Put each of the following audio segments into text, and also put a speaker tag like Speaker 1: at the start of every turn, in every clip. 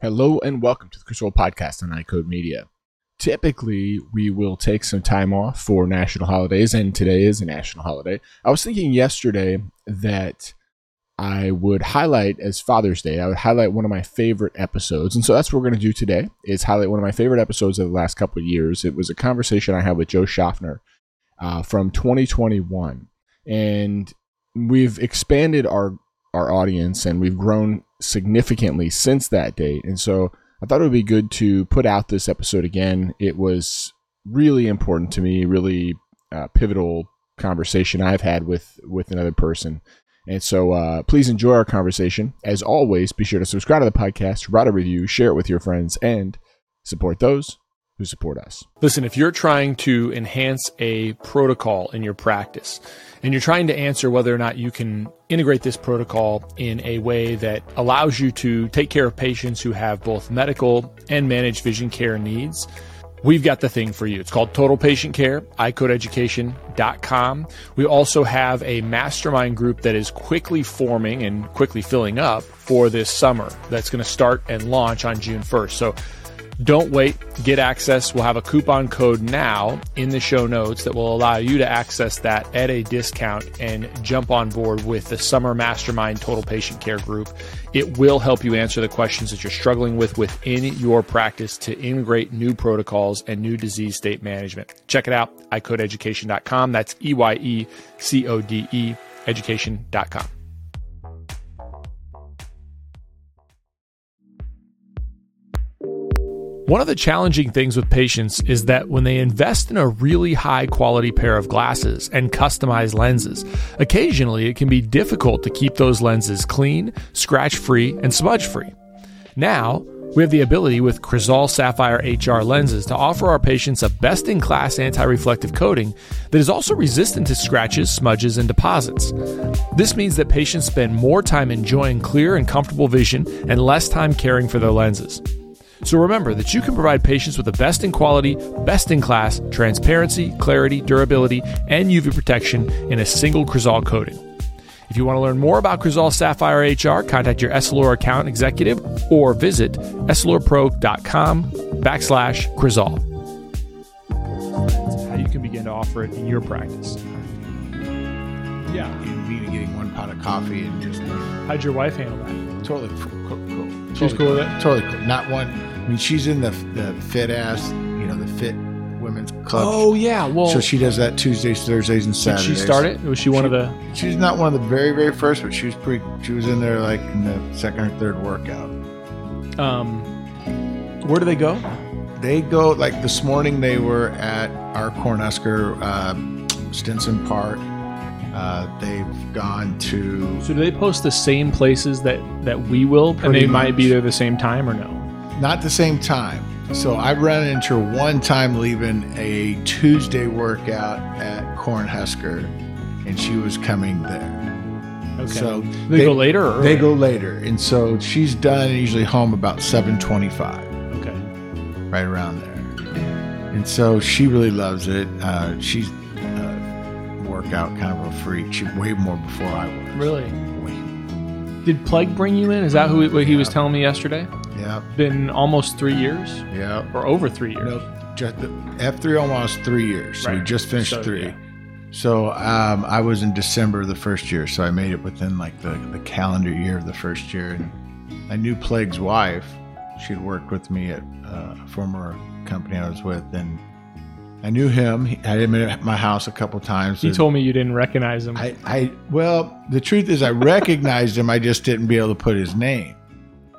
Speaker 1: Hello and welcome to the Roll Podcast on EyeCode Media. Typically, we will take some time off for national holidays, and today is a national holiday. I was thinking yesterday that I would highlight as Father's Day, I would highlight one of my favorite episodes. And so that's what we're going to do today is highlight one of my favorite episodes of the last couple of years. It was a conversation I had with Joe Schaffner uh, from 2021. And we've expanded our our audience and we've grown significantly since that date. And so I thought it would be good to put out this episode again. It was really important to me, really uh, pivotal conversation I've had with with another person. And so uh, please enjoy our conversation. As always, be sure to subscribe to the podcast, write a review, share it with your friends, and support those who support us.
Speaker 2: Listen, if you're trying to enhance a protocol in your practice and you're trying to answer whether or not you can integrate this protocol in a way that allows you to take care of patients who have both medical and managed vision care needs, we've got the thing for you. It's called Total Patient Care, EyeCodeEducation.com. We also have a mastermind group that is quickly forming and quickly filling up for this summer that's going to start and launch on June 1st. So don't wait, get access. We'll have a coupon code now in the show notes that will allow you to access that at a discount and jump on board with the Summer Mastermind Total Patient Care Group. It will help you answer the questions that you're struggling with within your practice to integrate new protocols and new disease state management. Check it out, EyeCodeEducation.com. That's E Y E C O D E education.com. One of the challenging things with patients is that when they invest in a really high quality pair of glasses and customized lenses, occasionally it can be difficult to keep those lenses clean, scratch free, and smudge free. Now, we have the ability with Crizal Sapphire HR lenses to offer our patients a best in class anti reflective coating that is also resistant to scratches, smudges, and deposits. This means that patients spend more time enjoying clear and comfortable vision and less time caring for their lenses. So remember that you can provide patients with the best in quality, best in class transparency, clarity, durability, and UV protection in a single Crizal coating. If you want to learn more about Crizal Sapphire HR, contact your Essilor account executive or visit essilorpro.com backslash Crizal. How you can begin to offer it in your practice. Yeah.
Speaker 3: and me getting one pot of coffee and just
Speaker 2: How'd your wife handle that?
Speaker 3: totally cool. cool, cool.
Speaker 2: She's
Speaker 3: Totally
Speaker 2: cool with it?
Speaker 3: Totally cool. Not one. I mean, she's in the the fit ass, you know, the fit women's club.
Speaker 2: Oh yeah, well,
Speaker 3: so she does that Tuesdays, Thursdays, and Saturdays.
Speaker 2: did she start it? Was she one of the?
Speaker 3: She's not one of the very, very first, but she was pretty. She was in there like in the second or third workout.
Speaker 2: Um, where do they go?
Speaker 3: They go like this morning. They were at our Cornhusker uh, Stinson Park. Uh, they've gone to
Speaker 2: So do they post the same places that that we will, and they might be there the same time or no?
Speaker 3: Not the same time. So I ran into her one time leaving a Tuesday workout at Cornhusker, and she was coming there.
Speaker 2: Okay.
Speaker 3: So
Speaker 2: they, go later. Or
Speaker 3: They
Speaker 2: earlier?
Speaker 3: go later, and so she's done usually home about seven twenty-five,
Speaker 2: Okay.
Speaker 3: right around there. And so she really loves it. Uh, she's a workout kind of a freak. She way more before I was.
Speaker 2: Really?
Speaker 3: Way.
Speaker 2: Did Plague bring you in? Is that who what he was telling me yesterday?
Speaker 3: Yep.
Speaker 2: Been almost three years
Speaker 3: Yeah.
Speaker 2: or over three years.
Speaker 3: Nope. Just F three almost three years. So we just finished
Speaker 2: So,
Speaker 3: three.
Speaker 2: yeah.
Speaker 3: So um, I was in December of the first year, so I made it within like the, the calendar year of the first year. And I knew Plague's wife. She'd worked with me at uh, a former company I was with, and I knew him. He, I had him at my house a couple times.
Speaker 2: He told me you didn't recognize him.
Speaker 3: I, I well, the truth is, I recognized him. I just didn't be able to put his name.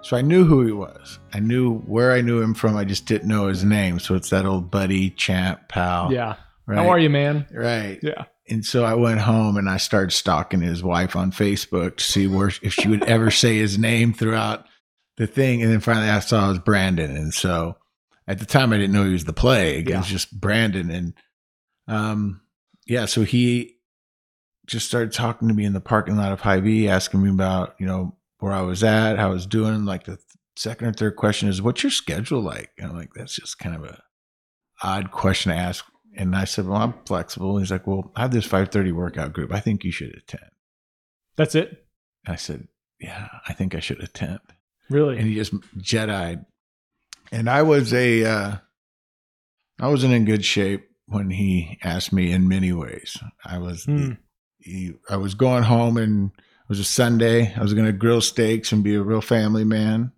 Speaker 3: So I knew who he was. I knew where I knew him from. I just didn't know his name. So it's that old buddy, champ, pal.
Speaker 2: yeah.
Speaker 3: Right.
Speaker 2: How are you, man?
Speaker 3: Right.
Speaker 2: Yeah.
Speaker 3: And so I went home and I started stalking his wife on Facebook to see where if she would ever say his name throughout the thing. And then finally I saw it was Brandon. And so at the time I didn't know he was the plague. It was just Brandon. And um yeah, so he just started talking to me in the parking lot of Hy-Vee, asking me about, you know, where I was at, how I was doing. Like the second or third question is, what's your schedule like? And I'm like, that's just kind of a odd question to ask. And I said, well, I'm flexible. He's like, well, I have this 530 workout group. I think you should attend.
Speaker 2: That's it.
Speaker 3: And I said, yeah, I think I should attend.
Speaker 2: Really?
Speaker 3: and he just Jedi'd. And I was a, uh, I wasn't in good shape when he asked me in many ways. I was,
Speaker 2: Hmm.
Speaker 3: he, I was going home and it was a Sunday. I was going to grill steaks and be a real family man,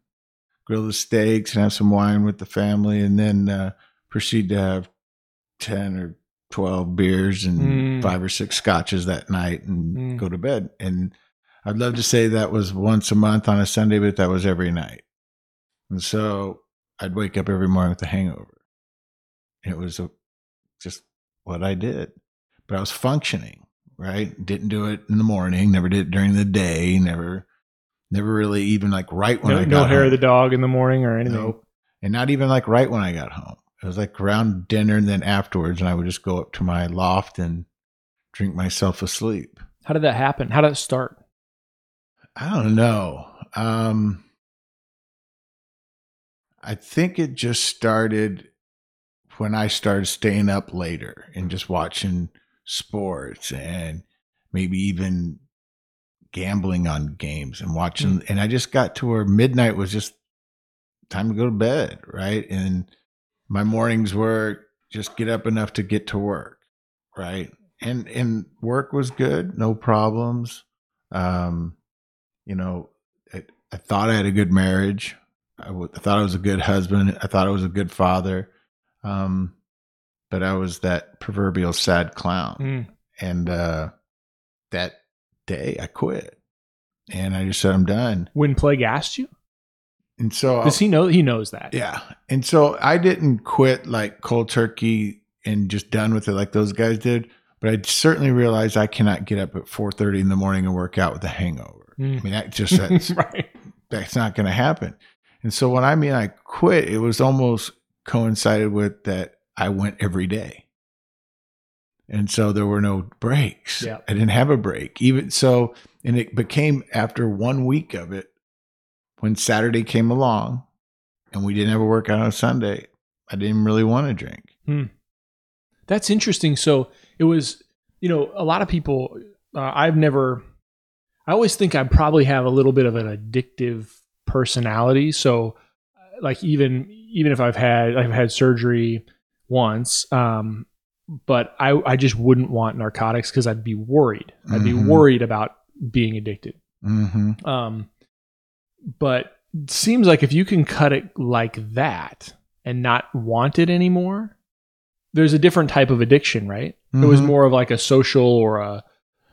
Speaker 3: grill the steaks and have some wine with the family, and then uh, proceed to have ten or twelve beers and
Speaker 2: Mm.
Speaker 3: five or six scotches that night and
Speaker 2: Mm.
Speaker 3: go to bed. And I'd love to say that was once a month on a Sunday, but that was every night. And so I'd wake up every morning with a hangover. It was a, just what I did. But I was functioning, right? Didn't do it in the morning, never did it during the day, never never really even like right when
Speaker 2: no
Speaker 3: I got home.
Speaker 2: no hair
Speaker 3: home.
Speaker 2: of the dog in the morning or anything.
Speaker 3: Nope. And not even like right when I got home. It was like around dinner and then afterwards, and I would just go up to my loft and drink myself asleep.
Speaker 2: How did that happen? How did it start?
Speaker 3: I don't know. Um, I think it just started when I started staying up later and just watching sports and maybe even gambling on games and watching. And I just got to where midnight was just time to go to bed, right? And my mornings were just get up enough to get to work, right? And and work was good, no problems. Um, you know, I, I thought I had a good marriage. I, w- I thought I was a good husband. I thought I was a good father. Um, but I was that proverbial sad clown.
Speaker 2: Mm.
Speaker 3: And uh, that day I quit. And I just said, I'm done.
Speaker 2: When Plague asked you?
Speaker 3: And so
Speaker 2: Does he know? He knows that.
Speaker 3: yeah. And so I didn't quit like cold turkey and just done with it like those guys did. But I certainly realized I cannot get up at 4.30 in the morning and work out with a hangover.
Speaker 2: Mm.
Speaker 3: I mean, that just that's,
Speaker 2: right.
Speaker 3: that's not going to happen. And so when I mean I quit, it was almost coincided with that I went every day. And so there were no breaks.
Speaker 2: Yeah.
Speaker 3: I didn't have a break. Even so, and it became after one week of it, when Saturday came along and we didn't have a workout on Sunday, I didn't really want to drink.
Speaker 2: That's interesting. So it was, you know, a lot of people. Uh, I've never. I always think I probably have a little bit of an addictive personality. So, like even even if I've had I've had surgery once, um, but I I just wouldn't want narcotics because I'd be worried. I'd be
Speaker 3: Mhm.
Speaker 2: worried about being addicted.
Speaker 3: Mm-hmm.
Speaker 2: Um, but it seems like if you can cut it like that and not want it anymore, there's a different type of addiction, right? It was
Speaker 3: Mhm.
Speaker 2: more of like a social or a.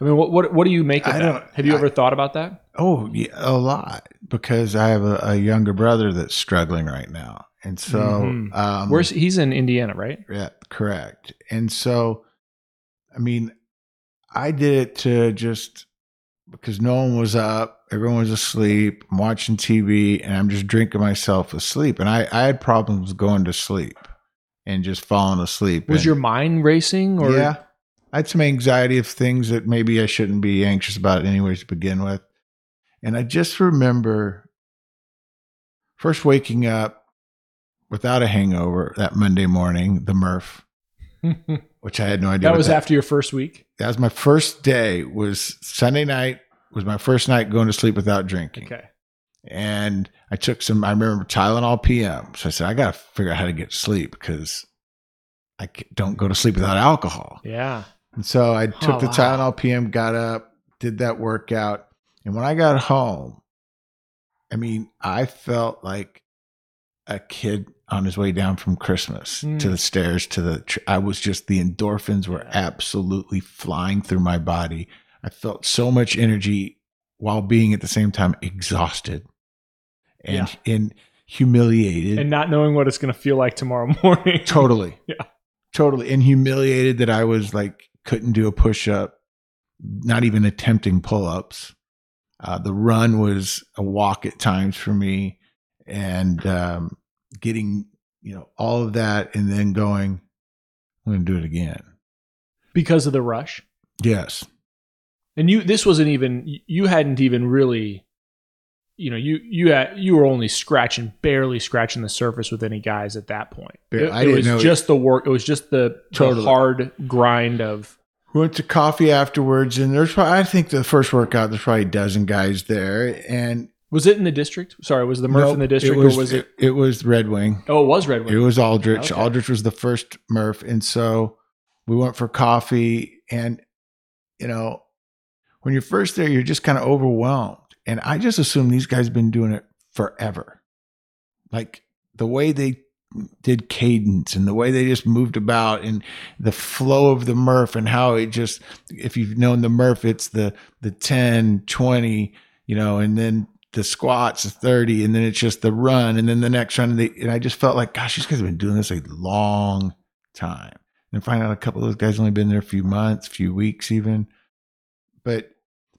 Speaker 2: I mean, what what what do you make of
Speaker 3: I
Speaker 2: that? Have you
Speaker 3: I-
Speaker 2: ever thought about that?
Speaker 3: Oh, yeah, a lot because I have a, a younger brother that's struggling right now, and so
Speaker 2: Mhm.
Speaker 3: um,
Speaker 2: Where's he's in Indiana, right?
Speaker 3: Yeah, correct. And so, I mean, I did it to just because no one was up, everyone was asleep. I'm watching TV, and I'm just drinking myself asleep. And I, I had problems going to sleep and just falling asleep.
Speaker 2: Was
Speaker 3: And-
Speaker 2: your mind racing or
Speaker 3: yeah. I had some anxiety of things that maybe I shouldn't be anxious about anyways to begin with. And I just remember first waking up without a hangover that Monday morning, the Murph, which I had no idea.
Speaker 2: that was after your first week?
Speaker 3: that was my first day was Sunday night was my first night going to sleep without drinking.
Speaker 2: Okay.
Speaker 3: And I took some, I remember Tylenol PM. So I said, I got to figure out how to get sleep because I don't go to sleep without alcohol.
Speaker 2: Yeah.
Speaker 3: And so I oh, took
Speaker 2: Oh,
Speaker 3: the
Speaker 2: wow.
Speaker 3: Tylenol PM, got up, did that workout. And when I got home, I mean, I felt like a kid on his way down from Christmas
Speaker 2: Mm.
Speaker 3: to the stairs to the, tr- I was just, the endorphins were absolutely flying through my body. I felt so much energy while being at the same time exhausted and, and humiliated.
Speaker 2: And not knowing what it's going to feel like tomorrow morning.
Speaker 3: Totally.
Speaker 2: Yeah.
Speaker 3: Totally. And humiliated that I was like, couldn't do a push up, not even attempting pull ups. Uh, the run was a walk at times for me. And um, getting, you know, all of that and then going, I'm going to do it again.
Speaker 2: because of the rush.
Speaker 3: Yes.
Speaker 2: And you, this wasn't even, you hadn't even really, you know, you, you had, you were only scratching, barely scratching the surface with any guys at that point. It,
Speaker 3: I
Speaker 2: it
Speaker 3: didn't
Speaker 2: was
Speaker 3: know-
Speaker 2: just the work. It was just the, the
Speaker 3: Totally.
Speaker 2: hard grind of,
Speaker 3: We went to coffee afterwards, and there's probably, I think the first workout, there's probably a dozen guys there. And
Speaker 2: Was it in the district? Sorry, was the Murph in the
Speaker 3: Nope,
Speaker 2: district,
Speaker 3: was,
Speaker 2: or was it?
Speaker 3: It was Red Wing.
Speaker 2: Oh, it was Red Wing.
Speaker 3: It was Aldrich.
Speaker 2: Okay.
Speaker 3: Aldrich was the first Murph. And so we went for coffee. And, you know, when you're first there, you're just kind of overwhelmed. And I just assume these guys have been doing it forever. Like the way they did cadence and the way they just moved about and the flow of the Murph and how it just, if you've known the Murph, it's the, the 10, 20, you know, and then the squats 30 and then it's just the run and then the next run and, they, and i just felt like gosh these guys have been doing this a long time and find out a couple of those guys only been there a few months few weeks even but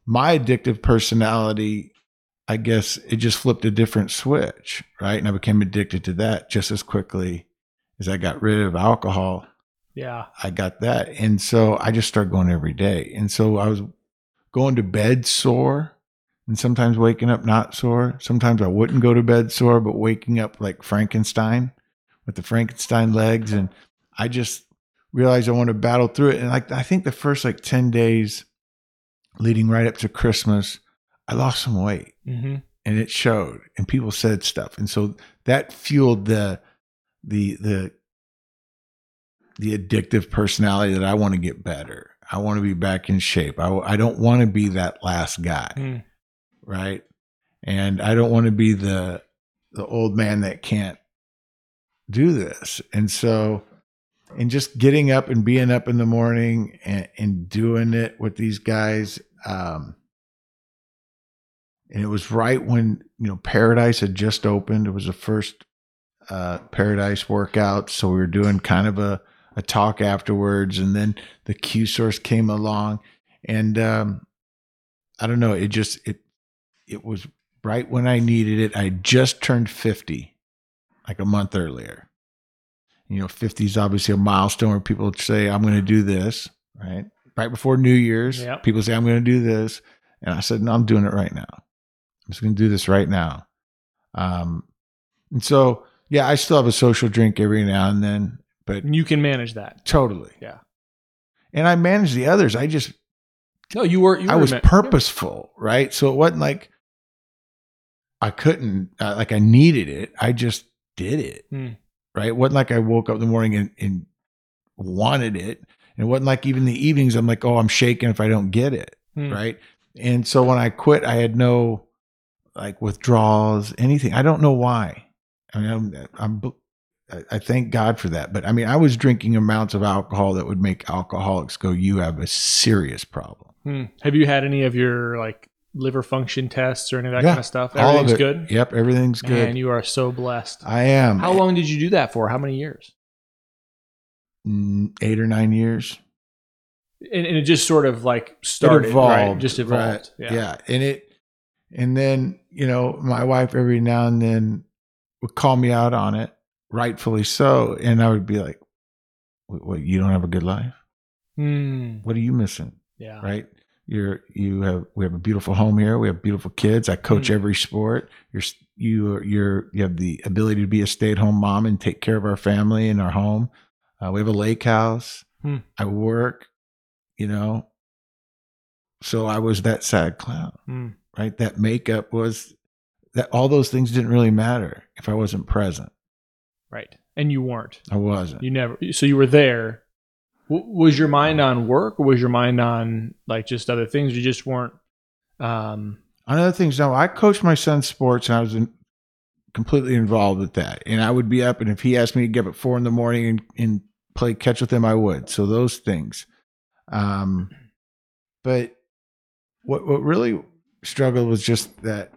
Speaker 3: my addictive personality i guess it just flipped a different switch right and i became addicted to that just as quickly as i got rid of alcohol
Speaker 2: yeah.
Speaker 3: I got that. And so I just started going every day. And so I was going to bed sore and sometimes waking up not sore. Sometimes I wouldn't go to bed sore, but waking up like Frankenstein with the Frankenstein legs. And I just realized I want to battle through it. And like, I think the first like 10 days leading right up to Christmas, I lost some weight
Speaker 2: hmm
Speaker 3: and it showed and people said stuff and so that fueled the the the the addictive personality that i want to get better i want to be back in shape i, I don't want to be that last guy
Speaker 2: Mm.
Speaker 3: Right? And i don't want to be the the old man that can't do this. And so and just getting up and being up in the morning and, and doing it with these guys um and it was right when you know paradise had just opened. It was the first uh paradise workout. So we were doing kind of a a talk afterwards and then the q source came along. And um i don't know it just it it was right when i needed it i just turned 50 like a month earlier you know 50 is obviously a milestone where people say i'm going to do this right right before new year's
Speaker 2: Yep.
Speaker 3: people say i'm going to do this and i said no i'm doing it right now i'm just going to do this right now um and so yeah i still have a social drink every now and then but
Speaker 2: And you can manage that.
Speaker 3: totally
Speaker 2: Yeah.
Speaker 3: and i manage the others i just
Speaker 2: No, you were. You
Speaker 3: I
Speaker 2: were
Speaker 3: was purposeful, right? So it wasn't like I couldn't, uh, like I needed it. I just did it,
Speaker 2: Hmm.
Speaker 3: right? It wasn't like I woke up in the morning and, and wanted it. And it wasn't like even the evenings, I'm like, oh, I'm shaking if I don't get it,
Speaker 2: Hmm.
Speaker 3: right? And so when I quit, I had no like withdrawals, anything. I don't know why. I mean, I'm, I'm I- I thank God for that. But I mean, I was drinking amounts of alcohol that would make alcoholics go, "You have a serious problem."
Speaker 2: Hmm. Have you had any of your like liver function tests or any of that
Speaker 3: Yeah,
Speaker 2: kind of stuff?
Speaker 3: All of
Speaker 2: Everything's good.
Speaker 3: Yep, everything's good.
Speaker 2: And you are so blessed.
Speaker 3: I am.
Speaker 2: How long did you do that for? How many years?
Speaker 3: Mm, Eight or nine years.
Speaker 2: And, and it just sort of like started,
Speaker 3: it evolved.
Speaker 2: right? Just evolved.
Speaker 3: right, Yeah. And it, and then, you know, my wife every now and then would call me out on it, rightfully so. And I would be like, what, you don't have a good life?
Speaker 2: Hmm.
Speaker 3: What are you missing?
Speaker 2: Yeah.
Speaker 3: Right. You're, you have, we have a beautiful home here. We have beautiful kids. I coach
Speaker 2: Mm.
Speaker 3: every sport. You're, you, you're, you have the ability to be a stay at home mom and take care of our family and our home. Uh, we have a lake house.
Speaker 2: Hmm.
Speaker 3: I work, you know. So I was that sad clown,
Speaker 2: Hmm.
Speaker 3: right? That makeup was that all those things didn't really matter if I wasn't present.
Speaker 2: Right. And you weren't.
Speaker 3: I wasn't.
Speaker 2: You never. So you were there. Was your mind on work, or was your mind on like just other things? You just weren't. Um.
Speaker 3: On other things, no, I coached my son's sports and I was in, completely involved with that. And I would be up, and if he asked me to get up at four in the morning and, and play catch with him, I would. So those things. Um, but what what really struggled was just that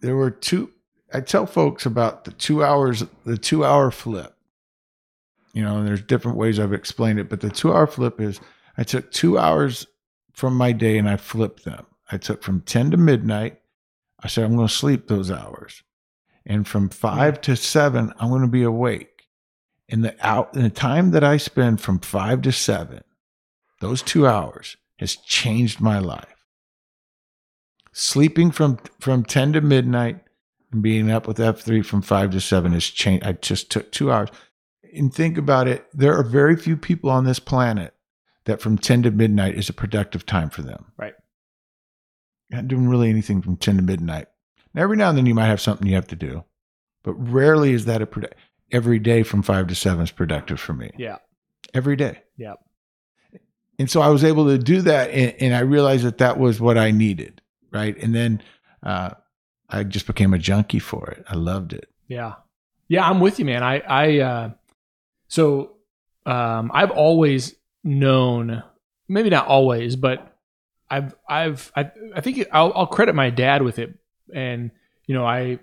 Speaker 3: there were two. I tell folks about the two hours, the two hour flip. You know, and there's different ways I've explained it, but the two hour flip is I took two hours from my day and I flipped them. I took from 10 to midnight. I said, I'm going to sleep those hours. And from five mm. to seven, I'm going to be awake. And the out and the time that I spend from five to seven, those two hours has changed my life. Sleeping from from 10 to midnight and being up with F3 from five to seven has changed. I just took two hours. And think about it, there are very few people on this planet that from 10 to midnight is a productive time for them.
Speaker 2: Right.
Speaker 3: Not doing really anything from 10 to midnight. And every now and then you might have something you have to do, but rarely is that a product. Every day from five to seven is productive for me.
Speaker 2: Yeah.
Speaker 3: Every day.
Speaker 2: Yeah.
Speaker 3: And so I was able to do that, and, and I realized that that was what I needed, right? And then uh, I just became a junkie for it. I loved it.
Speaker 2: Yeah. Yeah, I'm with you, man. I, I, uh, so, um, I've always known, maybe not always, but I've, I've, I, I think I'll, I'll credit my dad with it. And, you know, I,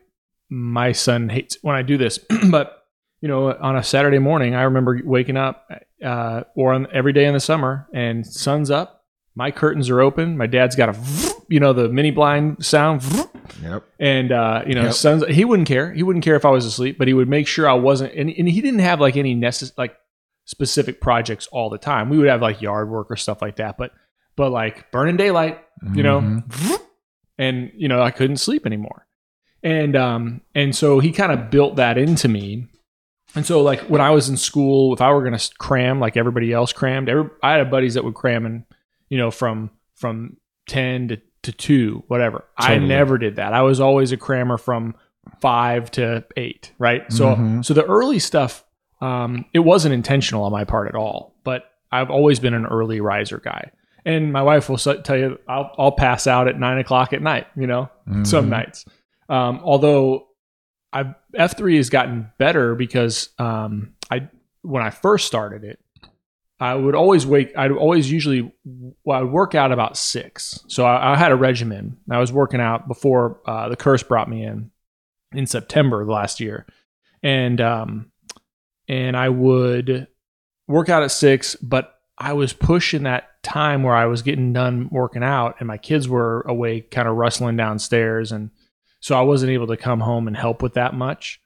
Speaker 2: my son hates when I do this, but, you know, on a Saturday morning, I remember waking up, uh, or on every day in the summer and sun's up, my curtains are open. My dad's got a, you know, the mini blind sound
Speaker 3: Yep.
Speaker 2: and uh, you know,
Speaker 3: Yep.
Speaker 2: sons. He wouldn't care. He wouldn't care if I was asleep, but he would make sure I wasn't. And, and he didn't have like any necess- like specific projects all the time. We would have like yard work or stuff like that, but but like burning daylight, you know,
Speaker 3: Mhm.
Speaker 2: and you know, I couldn't sleep anymore. And um and so he kind of built that into me. And so like when I was in school, if I were gonna cram like everybody else crammed, every, I had buddies that would cram and you know from from ten to to two, whatever. I never did that. I was always a crammer from five to eight, right? So
Speaker 3: Mhm.
Speaker 2: so the early stuff, um, it wasn't intentional on my part at all. But I've always been an early riser guy. And my wife will tell you, I'll, I'll pass out at nine o'clock at night. You know, some
Speaker 3: Mhm.
Speaker 2: nights. Um, although I've F three has gotten better because um, I when I first started it, I would always wake. I'd always usually well, I would work out about six. So I, I had a regimen. I was working out before uh, the curse brought me in in September last year, and um, and I would work out at six, but I was pushing that time where I was getting done working out, and my kids were awake, kind of rustling downstairs, and so I wasn't able to come home and help with that much.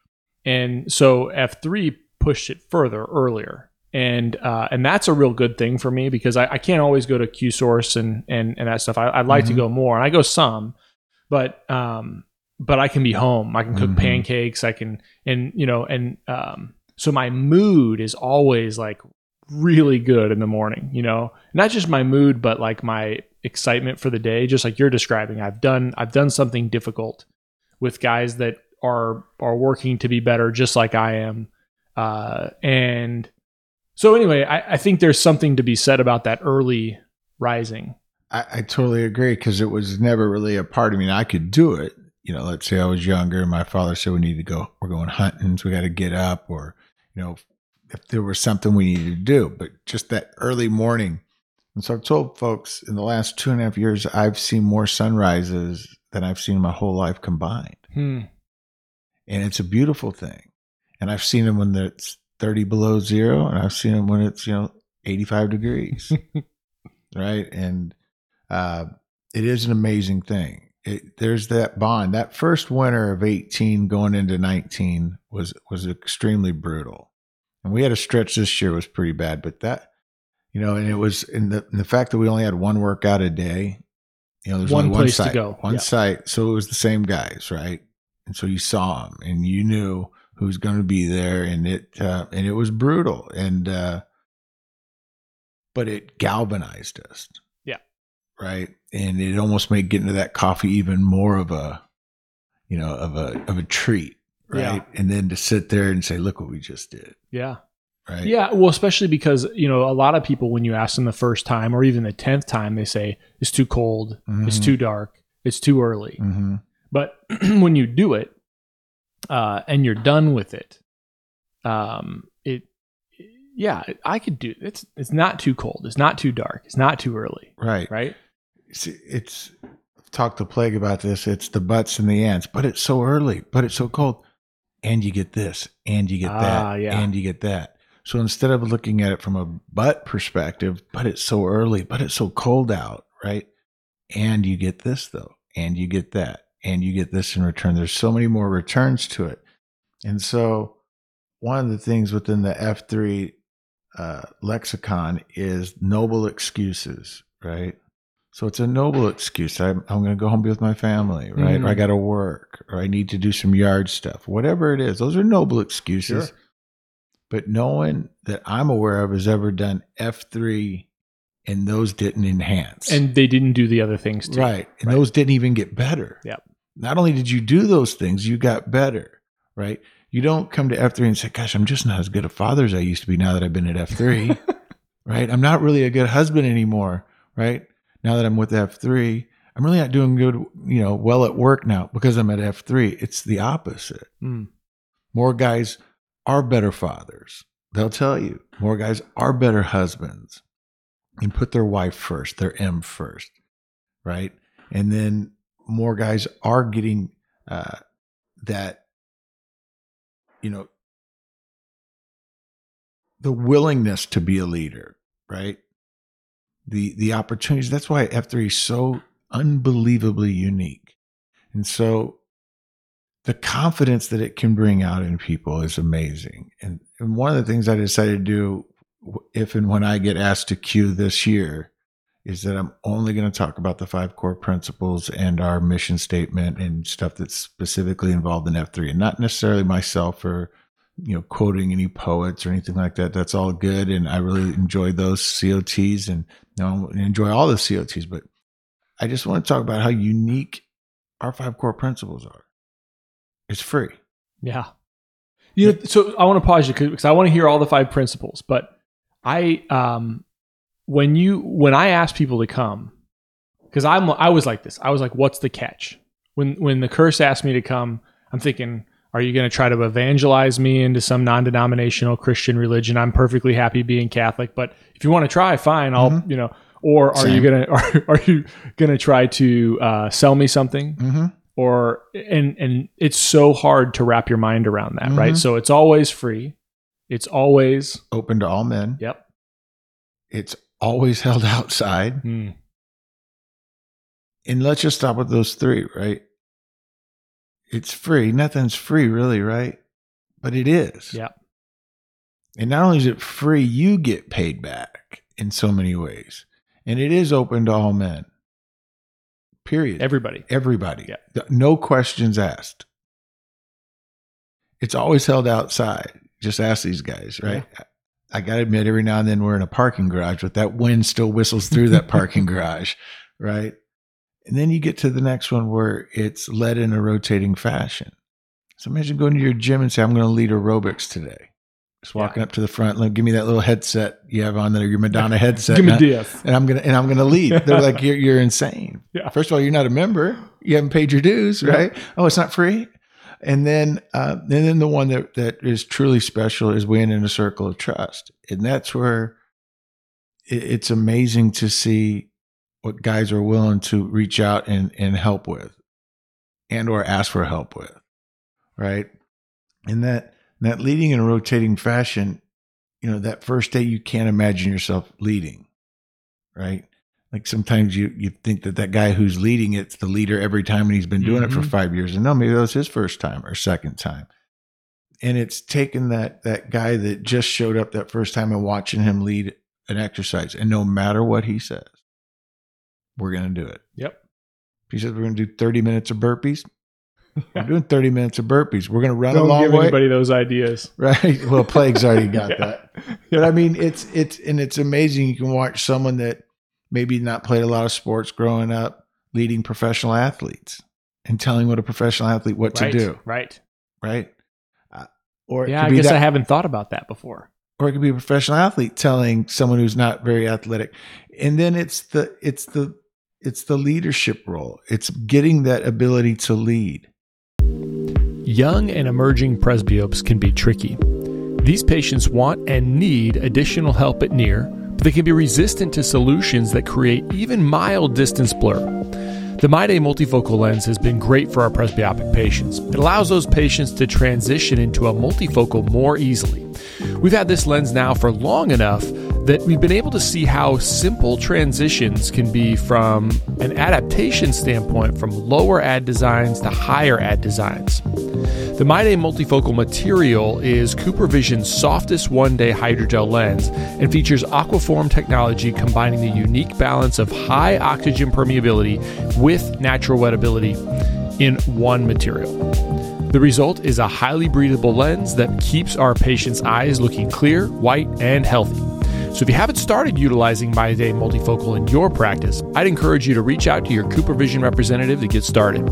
Speaker 2: And so F three pushed it further earlier, and uh, and that's a real good thing for me because I, I can't always go to Q Source and and and that stuff. I, I'd like to
Speaker 3: Mhm.
Speaker 2: go more, and I go some, but um, but I can be home. I can cook
Speaker 3: Mhm.
Speaker 2: pancakes. I can and you know and um, so my mood is always like really good in the morning. You know, not just my mood, but like my excitement for the day. Just like you're describing, I've done I've done something difficult with guys that are are working to be better, just like I am. Uh, and so anyway, I, I think there's something to be said about that early rising.
Speaker 3: I, I totally agree because it was never really a part of me. I could do it. You know, let's say I was younger and my father said we need to go, we're going hunting, so we got to get up, or, you know, if there was something we needed to do. But just that early morning. And so I've told folks in the last two and a half years, I've seen more sunrises than I've seen my whole life combined.
Speaker 2: Hmm.
Speaker 3: And it's a beautiful thing. And I've seen them when it's 30 below zero, and I've seen them when it's, you know, 85 degrees. right? And uh, it is an amazing thing. It, there's that bond. That first winter of 18 going into 19 was was extremely brutal, and we had a stretch this year was pretty bad. But that, you know, and it was in the in the fact that we only had one workout a day. You know, there's
Speaker 2: One
Speaker 3: only
Speaker 2: place to
Speaker 3: one site,
Speaker 2: go.
Speaker 3: one
Speaker 2: Yeah.
Speaker 3: site. So it was the same guys, right? And so you saw them, and you knew who's going to be there, and it uh, and it was brutal, and uh, but it galvanized us.
Speaker 2: Yeah.
Speaker 3: Right. And it almost made getting to that coffee even more of a, you know, of a of a treat. Right.
Speaker 2: Yeah.
Speaker 3: And then to sit there and say, look what we just did.
Speaker 2: Yeah.
Speaker 3: Right.
Speaker 2: Yeah. Well, especially because, you know, a lot of people, when you ask them the first time or even the 10th time, they say it's too cold, it's
Speaker 3: Mhm.
Speaker 2: too dark, it's too early.
Speaker 3: Mm-hmm.
Speaker 2: But when you do it uh, and you're done with it, um, it, yeah, I could do it's it's not too cold, it's not too dark, it's not too early,
Speaker 3: Right.
Speaker 2: right?
Speaker 3: It's, it's I've to Plague about this. It's the butts and the ants, but it's so early, but it's so cold. And you get this, and you get
Speaker 2: Ah,
Speaker 3: that,
Speaker 2: yeah.
Speaker 3: and you get that. So instead of looking at it from a butt perspective, but it's so early, but it's so cold out, right? And you get this though, and you get that, and you get this in return. There's so many more returns to it. And so one of the things within the F3 uh, lexicon is noble excuses, right? So it's a noble excuse. I'm, I'm going to go home be with my family, right?
Speaker 2: Mhm.
Speaker 3: Or I got to work, or I need to do some yard stuff, whatever it is. Those are noble excuses.
Speaker 2: Sure.
Speaker 3: But no one that I'm aware of has ever done F3 and those didn't enhance.
Speaker 2: And they didn't do the other things too.
Speaker 3: right. And
Speaker 2: Right.
Speaker 3: those didn't even get better.
Speaker 2: Yep.
Speaker 3: not only did you do those things, you got better, right? You don't come to F3 and say, gosh, I'm just not as good a father as I used to be now that I've been at F3, right? I'm not really a good husband anymore, right? Now that I'm with F3, I'm really not doing good, you know, well at work now because I'm at F3. It's the opposite.
Speaker 2: Mm.
Speaker 3: More guys are better fathers. They'll tell you more guys are better husbands and put their wife first, their M first, right? And then more guys are getting uh, that, you know, the willingness to be a leader, right? The the opportunities. That's why F three is so unbelievably unique, and so the confidence that it can bring out in people is amazing. And, and one of the things I decided to do, if and when I get asked to cue this year, is that I'm only going to talk about the five core principles and our mission statement and stuff that's specifically involved in F3 and not necessarily myself or, you know, quoting any poets or anything like that. That's all good. And I really enjoy those COTs and you know, enjoy all the COTs, but I just want to talk about how unique our five core principles are. It's free.
Speaker 2: Yeah. You know, so I want to pause you because I want to hear all the five principles. But I, um, when you when I ask people to come, because I'm I was like this. I was like, what's the catch? When when the curse asked me to come, I'm thinking, are you going to try to evangelize me into some non-denominational Christian religion? I'm perfectly happy being Catholic, but if you want to try, fine. I'll
Speaker 3: Mhm.
Speaker 2: you know. Or are you gonna are, are you gonna try to uh, sell me something?
Speaker 3: Mm-hmm.
Speaker 2: or and and it's so hard to wrap your mind around that right
Speaker 3: Mhm.
Speaker 2: so it's always free it's always
Speaker 3: Open to all men.
Speaker 2: yep
Speaker 3: It's always held outside.
Speaker 2: Hmm.
Speaker 3: And let's just stop with those three, right? It's free. Nothing's free, really, right? But it is.
Speaker 2: Yep.
Speaker 3: And not only is it free, you get paid back in so many ways. And it is open to all men. Period.
Speaker 2: everybody
Speaker 3: Everybody.
Speaker 2: Yeah.
Speaker 3: No questions asked. It's always held outside. Just ask these guys, right? I got to admit, every now and then we're in a parking garage, but that wind still whistles through that parking garage, right? And then you get to the next one where it's led in a rotating fashion. So imagine going to your gym and say, I'm going to lead aerobics today. Just walking up to the front, give me that little headset you have on there, your Madonna headset.
Speaker 2: give me death
Speaker 3: and I'm gonna and I'm gonna lead. They're like, you're you're insane.
Speaker 2: Yeah.
Speaker 3: First of all, you're not a member. You haven't paid your dues,
Speaker 2: Yeah.
Speaker 3: right? Oh, it's not free. And then uh, and then the one that that is truly special is we in a circle of trust, and that's where it, it's amazing to see what guys are willing to reach out and and help with, and or ask for help with, right? And that that leading in a rotating fashion, you know, that first day you can't imagine yourself leading, right? Like sometimes you you think that that guy who's leading it's the leader every time, and he's been doing it for
Speaker 2: Mhm.
Speaker 3: five years, and no, maybe that was his first time or second time. And it's taken that that guy that just showed up that first time and watching him lead an exercise, and no matter what he says, we're gonna do it.
Speaker 2: yep
Speaker 3: he says we're gonna do thirty minutes of burpees, we're doing thirty minutes of burpees. We're gonna run a
Speaker 2: don't
Speaker 3: long
Speaker 2: give
Speaker 3: way.
Speaker 2: anybody those ideas
Speaker 3: Right. Well, Plague's already got
Speaker 2: Yeah.
Speaker 3: that. But I mean, it's it's and it's amazing. You can watch someone that maybe not played a lot of sports growing up, leading professional athletes and telling what a professional athlete what
Speaker 2: right
Speaker 3: to do.
Speaker 2: right
Speaker 3: Right. Uh, or
Speaker 2: yeah i guess
Speaker 3: that,
Speaker 2: i haven't thought about that before
Speaker 3: or it could be a professional athlete telling someone who's not very athletic. And then it's the it's the it's the leadership role. It's getting that ability to lead.
Speaker 2: Young and emerging presbyopes can be tricky. These patients want and need additional help at near, but they can be resistant to solutions that create even mild distance blur. The MyDay multifocal lens has been great for our presbyopic patients. It allows those patients to transition into a multifocal more easily. We've had this lens now for long enough that we've been able to see how simple transitions can be from an adaptation standpoint from lower ad designs to higher ad designs. The MyDay multifocal material is CooperVision's softest one-day hydrogel lens and features Aquaform technology combining the unique balance of high oxygen permeability with natural wettability in one material. The result is a highly breathable lens that keeps our patients' eyes looking clear, white, and healthy. So if you haven't started utilizing MyDay Multifocal in your practice, I'd encourage you to reach out to your CooperVision representative to get started.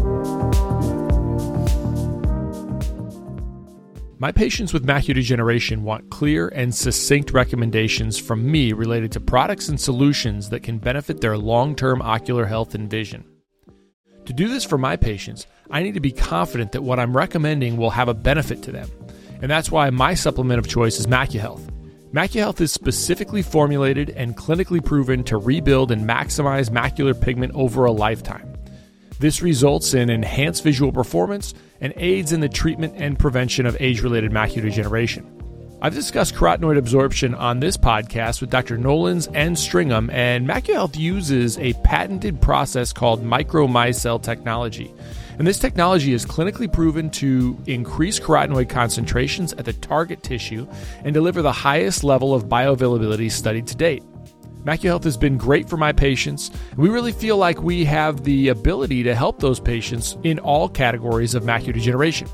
Speaker 2: My patients with macular degeneration want clear and succinct recommendations from me related to products and solutions that can benefit their long term ocular health and vision. To do this for my patients, I need to be confident that what I'm recommending will have a benefit to them. And that's why my supplement of choice is MacuHealth. MacuHealth is specifically formulated and clinically proven to rebuild and maximize macular pigment over a lifetime. This results in enhanced visual performance and aids in the treatment and prevention of age related macular degeneration. I've discussed carotenoid absorption on this podcast with Dr. Nolans and Stringham, and MacuHealth uses a patented process called micromicelle technology. And this technology is clinically proven to increase carotenoid concentrations at the target tissue and deliver the highest level of bioavailability studied to date. MacuHealth has been great for my patients. We really feel like we have the ability to help those patients in all categories of macular degeneration.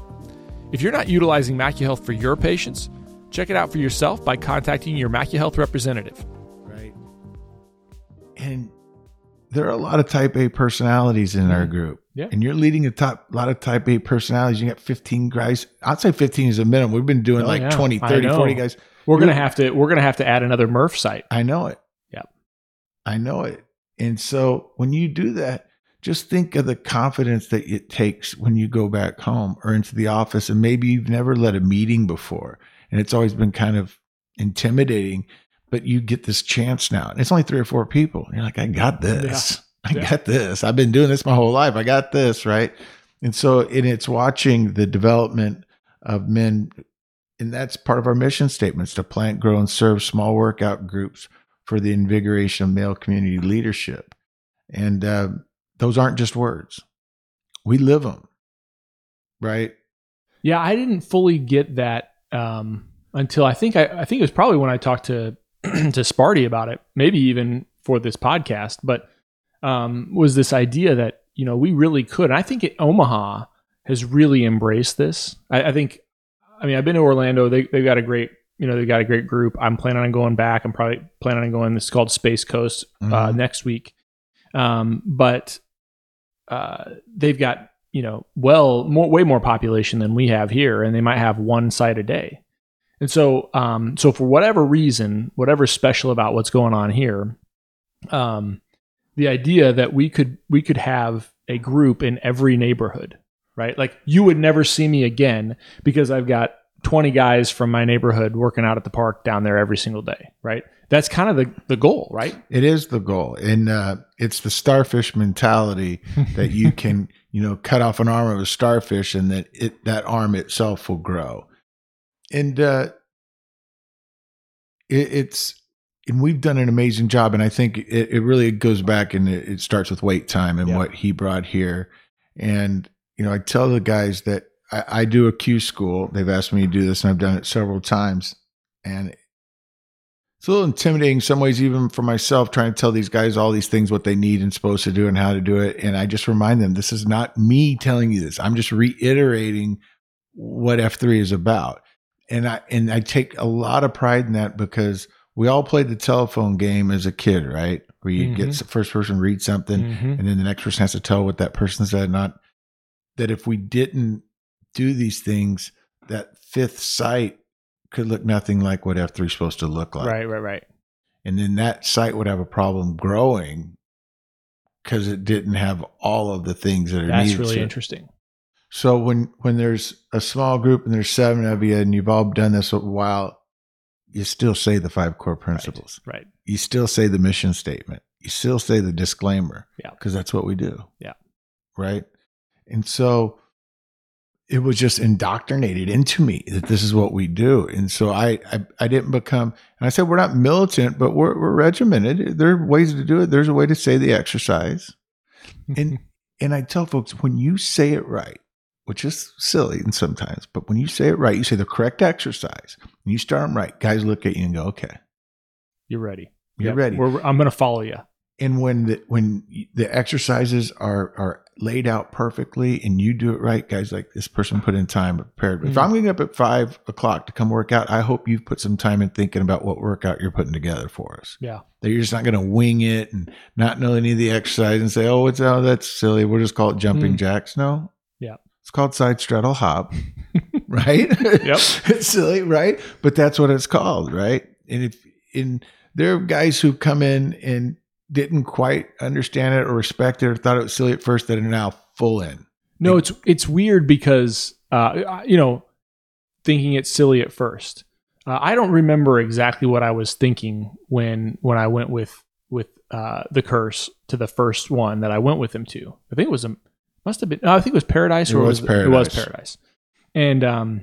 Speaker 2: If you're not utilizing MacuHealth for your patients, check it out for yourself by contacting your MacuHealth representative.
Speaker 3: Right. And there are a lot of type A personalities in our mm-hmm. group.
Speaker 2: Yeah.
Speaker 3: And you're leading a top a lot of type A personalities. You got 15 guys. I'd say 15 is a minimum. We've been doing
Speaker 2: Oh,
Speaker 3: like
Speaker 2: yeah.
Speaker 3: 20, 30, 40 guys.
Speaker 2: We're gonna have to we're gonna have to add another Murph site.
Speaker 3: I know it.
Speaker 2: Yep.
Speaker 3: I know it. And so when you do that, just think of the confidence that it takes when you go back home or into the office and maybe you've never led a meeting before and it's always been kind of intimidating, but you get this chance now. And it's only three or four people. And you're like, I got this. I
Speaker 2: Yeah.
Speaker 3: got this. I've been doing this my whole life. I got this, right? And so and it's watching the development of men and that's part of our mission statements to plant, grow, and serve small workout groups for the invigoration of male community leadership. And uh, those aren't just words, we live them, right?
Speaker 2: Yeah, I didn't fully get that um, until I think I, I think it was probably when I talked to to Sparty about it, maybe even for this podcast. But um, was this idea that you know we really could? And I think it, Omaha has really embraced this. I, I think. I mean, I've been to Orlando. They they've got a great you know they've got a great group. I'm planning on going back. I'm probably planning on going. This is called Space Coast uh,
Speaker 3: Mhm.
Speaker 2: next week. Um, but uh, they've got you know well more way more population than we have here, and they might have one site a day. And so, um, so for whatever reason, whatever's special about what's going on here, um, the idea that we could we could have a group in every neighborhood, right? Like you would never see me again because I've got 20 guys from my neighborhood working out at the park down there every single day, right? That's kind of the, the goal, right?
Speaker 3: It is the goal. And uh, it's the starfish mentality that you can, you know, cut off an arm of a starfish and that it that arm itself will grow. And uh, it, it's and we've done an amazing job. And I think it, it really goes back and it, it starts with wait time and
Speaker 2: Yeah.
Speaker 3: what he brought here. And you know, I tell the guys that I, I do a Q school. They've asked me to do this, and I've done it several times. And it's a little intimidating in some ways, even for myself, trying to tell these guys all these things, what they need and supposed to do and how to do it. And I just remind them, this is not me telling you this. I'm just reiterating what F3 is about. And I, and I take a lot of pride in that because we all played the telephone game as a kid, right? Where you get
Speaker 2: Mhm.
Speaker 3: the first person read something
Speaker 2: Mhm.
Speaker 3: and then the next person has to tell what that person said. Not that if we didn't do these things, that fifth sight could look nothing like what F3 is supposed to look like
Speaker 2: Right, right, right.
Speaker 3: and then that site would have a problem growing because it didn't have all of the things that are
Speaker 2: That's
Speaker 3: needed.
Speaker 2: really
Speaker 3: to-
Speaker 2: interesting.
Speaker 3: So when when there's a small group and there's seven of you and you've all done this a while, you still say the five core principles.
Speaker 2: Right.
Speaker 3: You still say the mission statement. You still say the disclaimer.
Speaker 2: Yeah.
Speaker 3: because that's what we do.
Speaker 2: Yeah.
Speaker 3: right. And so it was just indoctrinated into me that this is what we do. And so I, I, I didn't become, and I said, we're not militant, but we're, we're regimented. There are ways to do it. There's a way to say the exercise. And, and I tell folks, when you say it right, which is silly and sometimes, but when you say it right, you say the correct exercise and you start them right, guys look at you and go, okay,
Speaker 2: You're ready.
Speaker 3: you're
Speaker 2: Yep.
Speaker 3: ready.
Speaker 2: We're, I'm going to follow you.
Speaker 3: and when the when the exercises are are laid out perfectly and you do it right guys like this person put in time prepared if
Speaker 2: Mhm.
Speaker 3: i'm getting up at five o'clock to come work out i hope you've put some time in thinking about what workout you're putting together for us
Speaker 2: Yeah.
Speaker 3: that you're just not going to wing it and not know any of the exercise and say oh it's oh that's silly we'll just call it jumping
Speaker 2: Mm.
Speaker 3: jacks no. It's called side straddle hop, right?
Speaker 2: Yep.
Speaker 3: it's silly, right? But that's what it's called, right? And if in there are guys who come in and didn't quite understand it or respect it or thought it was silly at first that are now full in.
Speaker 2: No, it's it's weird because uh, you know, thinking it's silly at first. Uh, I don't remember exactly what I was thinking when when I went with with uh, the curse to the first one that I went with him to. I think it was a must have been. No, I think it was Paradise.
Speaker 3: It
Speaker 2: or
Speaker 3: was
Speaker 2: it was
Speaker 3: Paradise.
Speaker 2: Paradise. And um,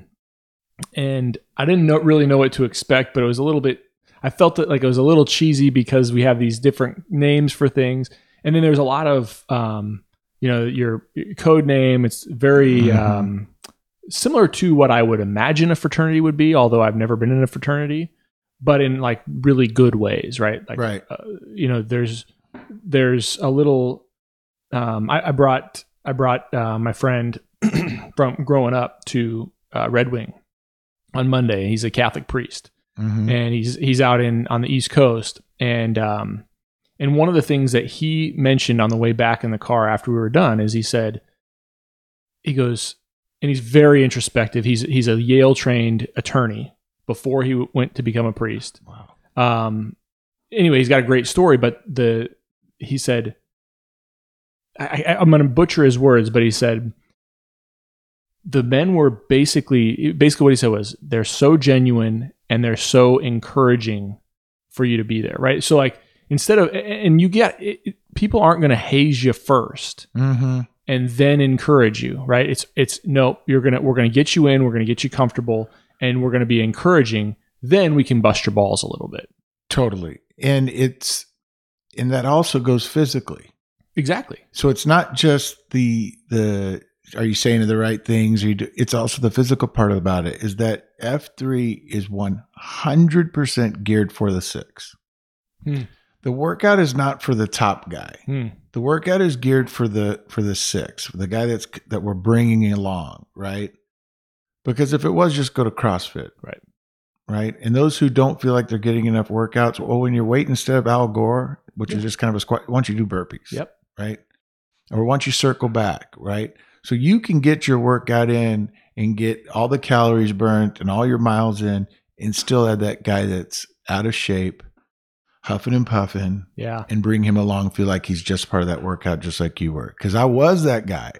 Speaker 2: and I didn't know, really know what to expect, but it was a little bit. I felt it like it was a little cheesy because we have these different names for things, and then there's a lot of um, you know, your, your code name. It's very
Speaker 3: Mhm.
Speaker 2: um, similar to what I would imagine a fraternity would be, although I've never been in a fraternity, but in like really good ways, right? Like,
Speaker 3: Right.
Speaker 2: uh, you know, there's there's a little. Um, I, I brought I brought uh, my friend from growing up to uh, Red Wing on Monday. He's a Catholic priest,
Speaker 3: Mhm.
Speaker 2: and he's he's out in on the East Coast, and um, and one of the things that he mentioned on the way back in the car after we were done is he said, he goes, and he's very introspective. He's he's a Yale trained attorney before he went to become a priest.
Speaker 3: Wow.
Speaker 2: Um, anyway, he's got a great story, but the he said, I, I, I'm going to butcher his words, but he said the men were basically basically what he said was they're so genuine and they're so encouraging for you to be there, right? So like instead of and you get it, people aren't going to haze you first
Speaker 3: Mhm.
Speaker 2: and then encourage you, right? It's it's no, you're gonna we're gonna get you in, we're gonna get you comfortable, and we're gonna be encouraging. Then we can bust your balls a little bit.
Speaker 3: Totally. And it's and that also goes physically.
Speaker 2: Exactly.
Speaker 3: So it's not just the the are you saying the right things? Are you do, it's also the physical part about it. Is that F three is one hundred percent geared for the six.
Speaker 2: Hmm.
Speaker 3: The workout is not for the top guy.
Speaker 2: Hmm.
Speaker 3: The workout is geared for the for the six, for the guy that's that we're bringing along, right? Because if it was just go to CrossFit,
Speaker 2: Right.
Speaker 3: right, and those who don't feel like they're getting enough workouts, well, when you're weighting instead of Al Gore, which
Speaker 2: Yeah.
Speaker 3: is just kind of a squat, why don't you do burpees?
Speaker 2: Yep.
Speaker 3: Right? Or once you circle back, right? So you can get your workout in and get all the calories burnt and all your miles in and still have that guy that's out of shape, huffing and puffing,
Speaker 2: Yeah.
Speaker 3: and bring him along, feel like he's just part of that workout, just like you were. Because I was that guy.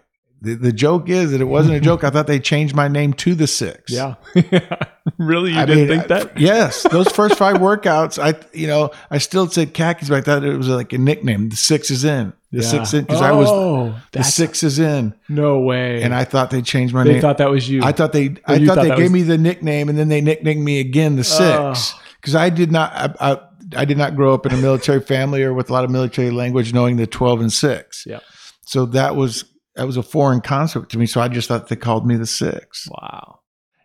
Speaker 3: The, the joke is that it wasn't a joke. I thought they changed my name to the six.
Speaker 2: Yeah. really? You
Speaker 3: I
Speaker 2: didn't
Speaker 3: mean,
Speaker 2: think
Speaker 3: I-
Speaker 2: that?
Speaker 3: yes, those first five workouts, I you know, I still said khakis, but I thought it was like a nickname. The six is in. The
Speaker 2: Yeah.
Speaker 3: six in because I was
Speaker 2: Oh,
Speaker 3: the six is in,
Speaker 2: no way.
Speaker 3: and I thought they changed my
Speaker 2: they
Speaker 3: name.
Speaker 2: They thought that was you.
Speaker 3: I thought they, oh,
Speaker 2: I
Speaker 3: thought,
Speaker 2: thought
Speaker 3: they gave
Speaker 2: was-
Speaker 3: me the nickname, and then they nicknamed me again the six. because I did not, I, I, I did not grow up in a military family or with a lot of military language, knowing the twelve and six.
Speaker 2: Yeah.
Speaker 3: So that was that was a foreign concept to me. So I just thought they called me the six.
Speaker 2: wow.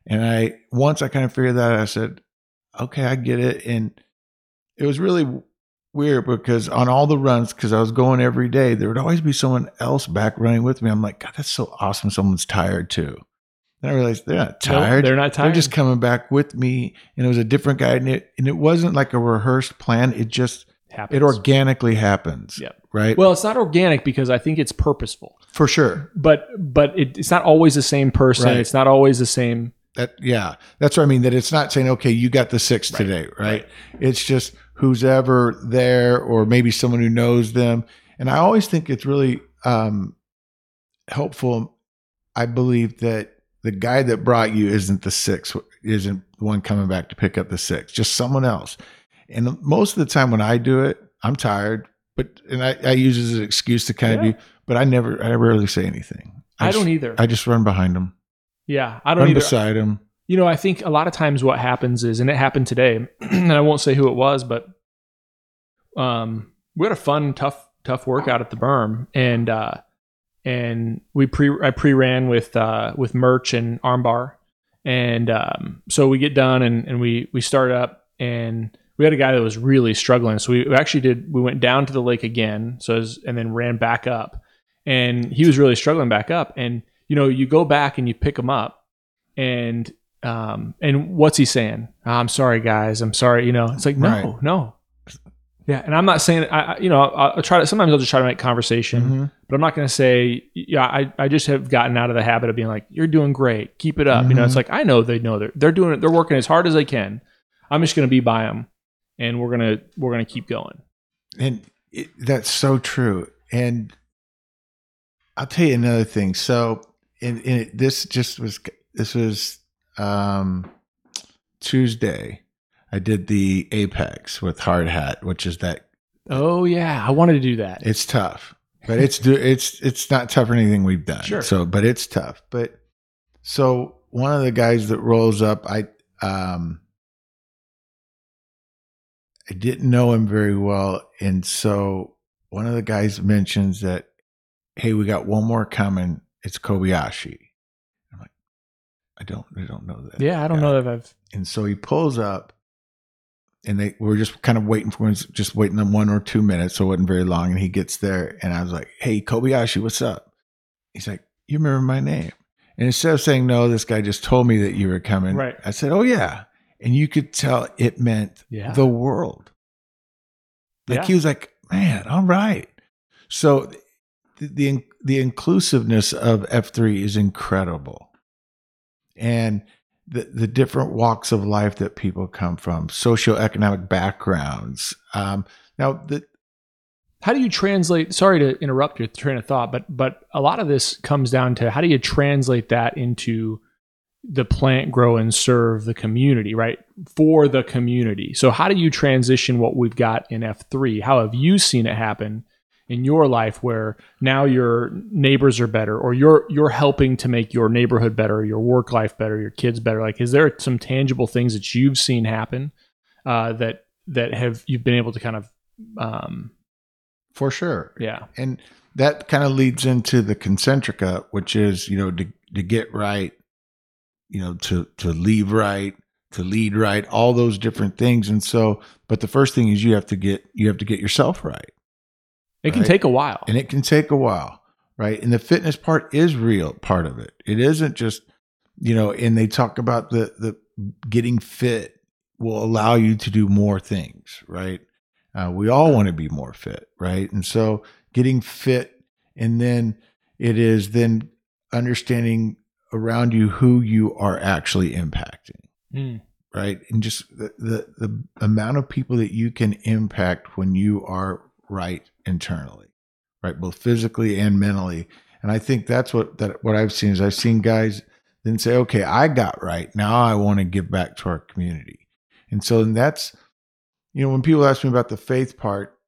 Speaker 3: And I once I kind of figured that out, I said, okay, I get it. And it was really weird because on all the runs, because I was going every day, there would always be someone else back running with me. I'm like, God, that's so awesome. Someone's tired too. Then I realized they're not
Speaker 2: No,
Speaker 3: tired.
Speaker 2: they're not tired.
Speaker 3: They're just coming back with me. And it was a different guy. And it, and it wasn't like a rehearsed plan. It just,
Speaker 2: happens.
Speaker 3: it organically happens.
Speaker 2: Yep.
Speaker 3: Right.
Speaker 2: Well, it's not organic because I think it's purposeful.
Speaker 3: for sure.
Speaker 2: But but it, it's not always the same person.
Speaker 3: Right.
Speaker 2: It's not always the same.
Speaker 3: That yeah, that's what I mean. That it's not saying okay, you got the six
Speaker 2: Right,
Speaker 3: today, right?
Speaker 2: right.
Speaker 3: It's just who's ever there, or maybe someone who knows them. And I always think it's really um, helpful. I believe that the guy that brought you isn't the six, isn't the one coming back to pick up the six, just someone else. And most of the time when I do it, I'm tired, but and I, I use it as an excuse to kind
Speaker 2: Yeah.
Speaker 3: of be. But I never, I rarely say anything.
Speaker 2: I,
Speaker 3: just,
Speaker 2: don't either.
Speaker 3: I just run behind them,
Speaker 2: yeah, I don't
Speaker 3: run
Speaker 2: either.
Speaker 3: beside them.
Speaker 2: You know, I think a lot of times what happens is, and it happened today, and I won't say who it was, but um, we had a fun, tough, tough workout at the berm, and uh, and we pre I pre ran with uh, with merch and armbar, and um, so we get done and and we we start up and we had a guy that was really struggling, so we actually did we went down to the lake again, so as, and then ran back up, and he was really struggling back up, and you know you go back and you pick him up, and um, and what's he saying? "Ah, I'm sorry, guys. I'm sorry. You know, it's like no,
Speaker 3: Right.
Speaker 2: no. Yeah, and I'm not saying I, you know, I'll, I'll try to. Sometimes I'll just try to make conversation,
Speaker 3: Mhm.
Speaker 2: but I'm not going to say, yeah. I, I just have gotten out of the habit of being like, "You're doing great, keep it up." You know, it's
Speaker 3: Mhm.
Speaker 2: like I know they know they're they're doing it. They're working as hard as they can. I'm just going to be by them, and we're gonna we're gonna keep going.
Speaker 3: And it, that's so true. And I'll tell you another thing. So, and, in it, this just was this was um, Tuesday. I did the Apex with Hard Hat, which is that
Speaker 2: Oh yeah, I wanted to do that.
Speaker 3: it's tough, but it's do it's it's not tough for anything we've done.
Speaker 2: Sure.
Speaker 3: So, but it's tough. But so one of the guys that rolls up, I um I didn't know him very well, and so one of the guys mentions that, hey, we got one more coming. It's Kobayashi. I don't, I don't know that.
Speaker 2: yeah, I don't
Speaker 3: guy.
Speaker 2: know if I've.
Speaker 3: And so he pulls up, and they we are just kind of waiting for him, just waiting them one or two minutes, so it wasn't very long. And he gets there, and I was like, "Hey, Kobayashi, what's up?" He's like, "You remember my name?" And instead of saying no, this guy just told me that you were coming.
Speaker 2: Right.
Speaker 3: I said, "Oh yeah," and you could tell it meant
Speaker 2: Yeah.
Speaker 3: the world. Like
Speaker 2: Yeah.
Speaker 3: he was like, "Man, all right." So the the, the inclusiveness of F three is incredible, and the the different walks of life that people come from, socioeconomic backgrounds. Um, now, the,
Speaker 2: How do you translate? Sorry to interrupt your train of thought, but but a lot of this comes down to how do you translate that into the plant grow and serve the community, right? For the community. So how do you transition what we've got in F3? How have you seen it happen in your life where now your neighbors are better or you're you're helping to make your neighborhood better, your work life better, your kids better? Like is there some tangible things that you've seen happen uh, that that have you've been able to kind of um,
Speaker 3: for sure,
Speaker 2: yeah.
Speaker 3: and that kind of leads into the concentrica, which is you know to to get right, you know to to leave right, to lead right, all those different things. And so, but the first thing is you have to get you have to get yourself right.
Speaker 2: It can
Speaker 3: Right.
Speaker 2: take a while.
Speaker 3: and it can take a while right and the fitness part is real part of it it isn't just you know and they talk about the the getting fit will allow you to do more things right uh, we all want to be more fit right and so getting fit and then it is then understanding around you who you are actually impacting
Speaker 2: Mm.
Speaker 3: right? And just the, the the amount of people that you can impact when you are right internally, right, both physically and mentally. And I think that's what that what I've seen is I've seen guys then say, "Okay, I got right. Now I want to give back to our community." And so then that's you know when people ask me about the faith part,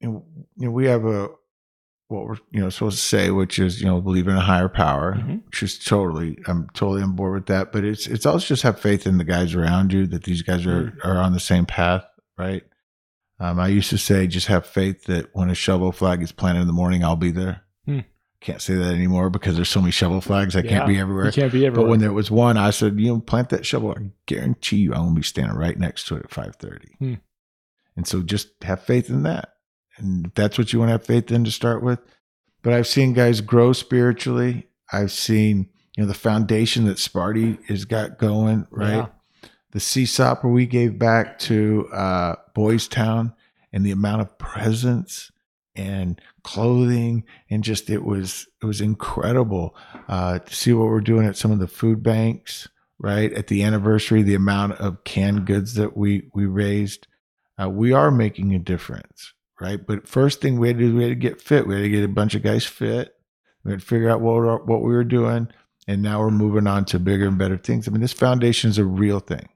Speaker 3: you know, you know we have a what we're you know supposed to say, which is you know believe in a higher power,
Speaker 2: Mhm.
Speaker 3: which is totally I'm totally on board with that. But it's it's also just have faith in the guys around you that these guys are are on the same path, right? Um, I used to say just have faith that when a shovel flag is planted in the morning, I'll be there.
Speaker 2: Hmm.
Speaker 3: Can't say that anymore because there's so many shovel flags. I
Speaker 2: Yeah.
Speaker 3: can't be everywhere.
Speaker 2: You can't be everywhere.
Speaker 3: But when there was one, I said, you know, plant that shovel. I guarantee you, I'm gonna be standing right next to it at 5:30.
Speaker 2: Hmm.
Speaker 3: And so, just have faith in that, and if that's what you want to have faith in to start with. But I've seen guys grow spiritually. I've seen, you know, the foundation that Sparty has got going, right?
Speaker 2: Yeah.
Speaker 3: The CSOP we gave back to uh, Boys Town, and the amount of presents and clothing and just it was it was incredible. Uh, to see what we're doing at some of the food banks right? At the anniversary the amount of canned goods that we we raised. Uh, we are making a difference right? But first thing we had to do we had to get fit. We had to get a bunch of guys fit. We had to figure out what what we were doing. And now we're moving on to bigger and better things. I mean this foundation is a real thing.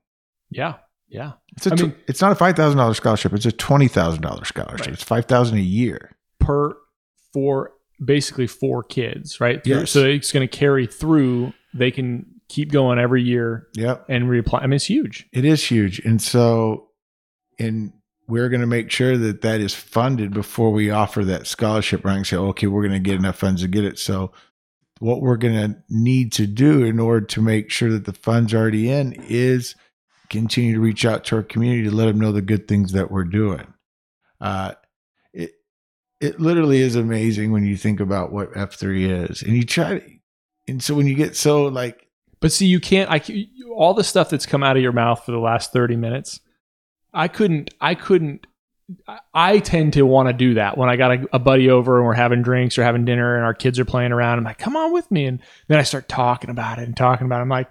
Speaker 2: Yeah. Yeah.
Speaker 3: it's a
Speaker 2: I
Speaker 3: tw-
Speaker 2: mean-
Speaker 3: it's not a five thousand dollars scholarship. It's a twenty thousand dollars scholarship.
Speaker 2: Right.
Speaker 3: It's five thousand a year.
Speaker 2: Per for basically four kids, right?
Speaker 3: Yes.
Speaker 2: So it's going to carry through. They can keep going every year
Speaker 3: Yep,
Speaker 2: and reapply. I mean, it's huge.
Speaker 3: it is huge, and so, and we're going to make sure that that is funded before we offer that scholarship. Right? And say, okay, we're going to get enough funds to get it. So, what we're going to need to do in order to make sure that the funds are already in is continue to reach out to our community to let them know the good things that we're doing. Uh, it it literally is amazing when you think about what F three is, and you try to, and so when you get so like
Speaker 2: But see, you can't. I all the stuff that's come out of your mouth for the last thirty minutes. I couldn't. I couldn't I tend to want to do that when I got a, a, buddy over and we're having drinks or having dinner and our kids are playing around. I'm like, come on with me. And then I start talking about it and talking about it. I'm like,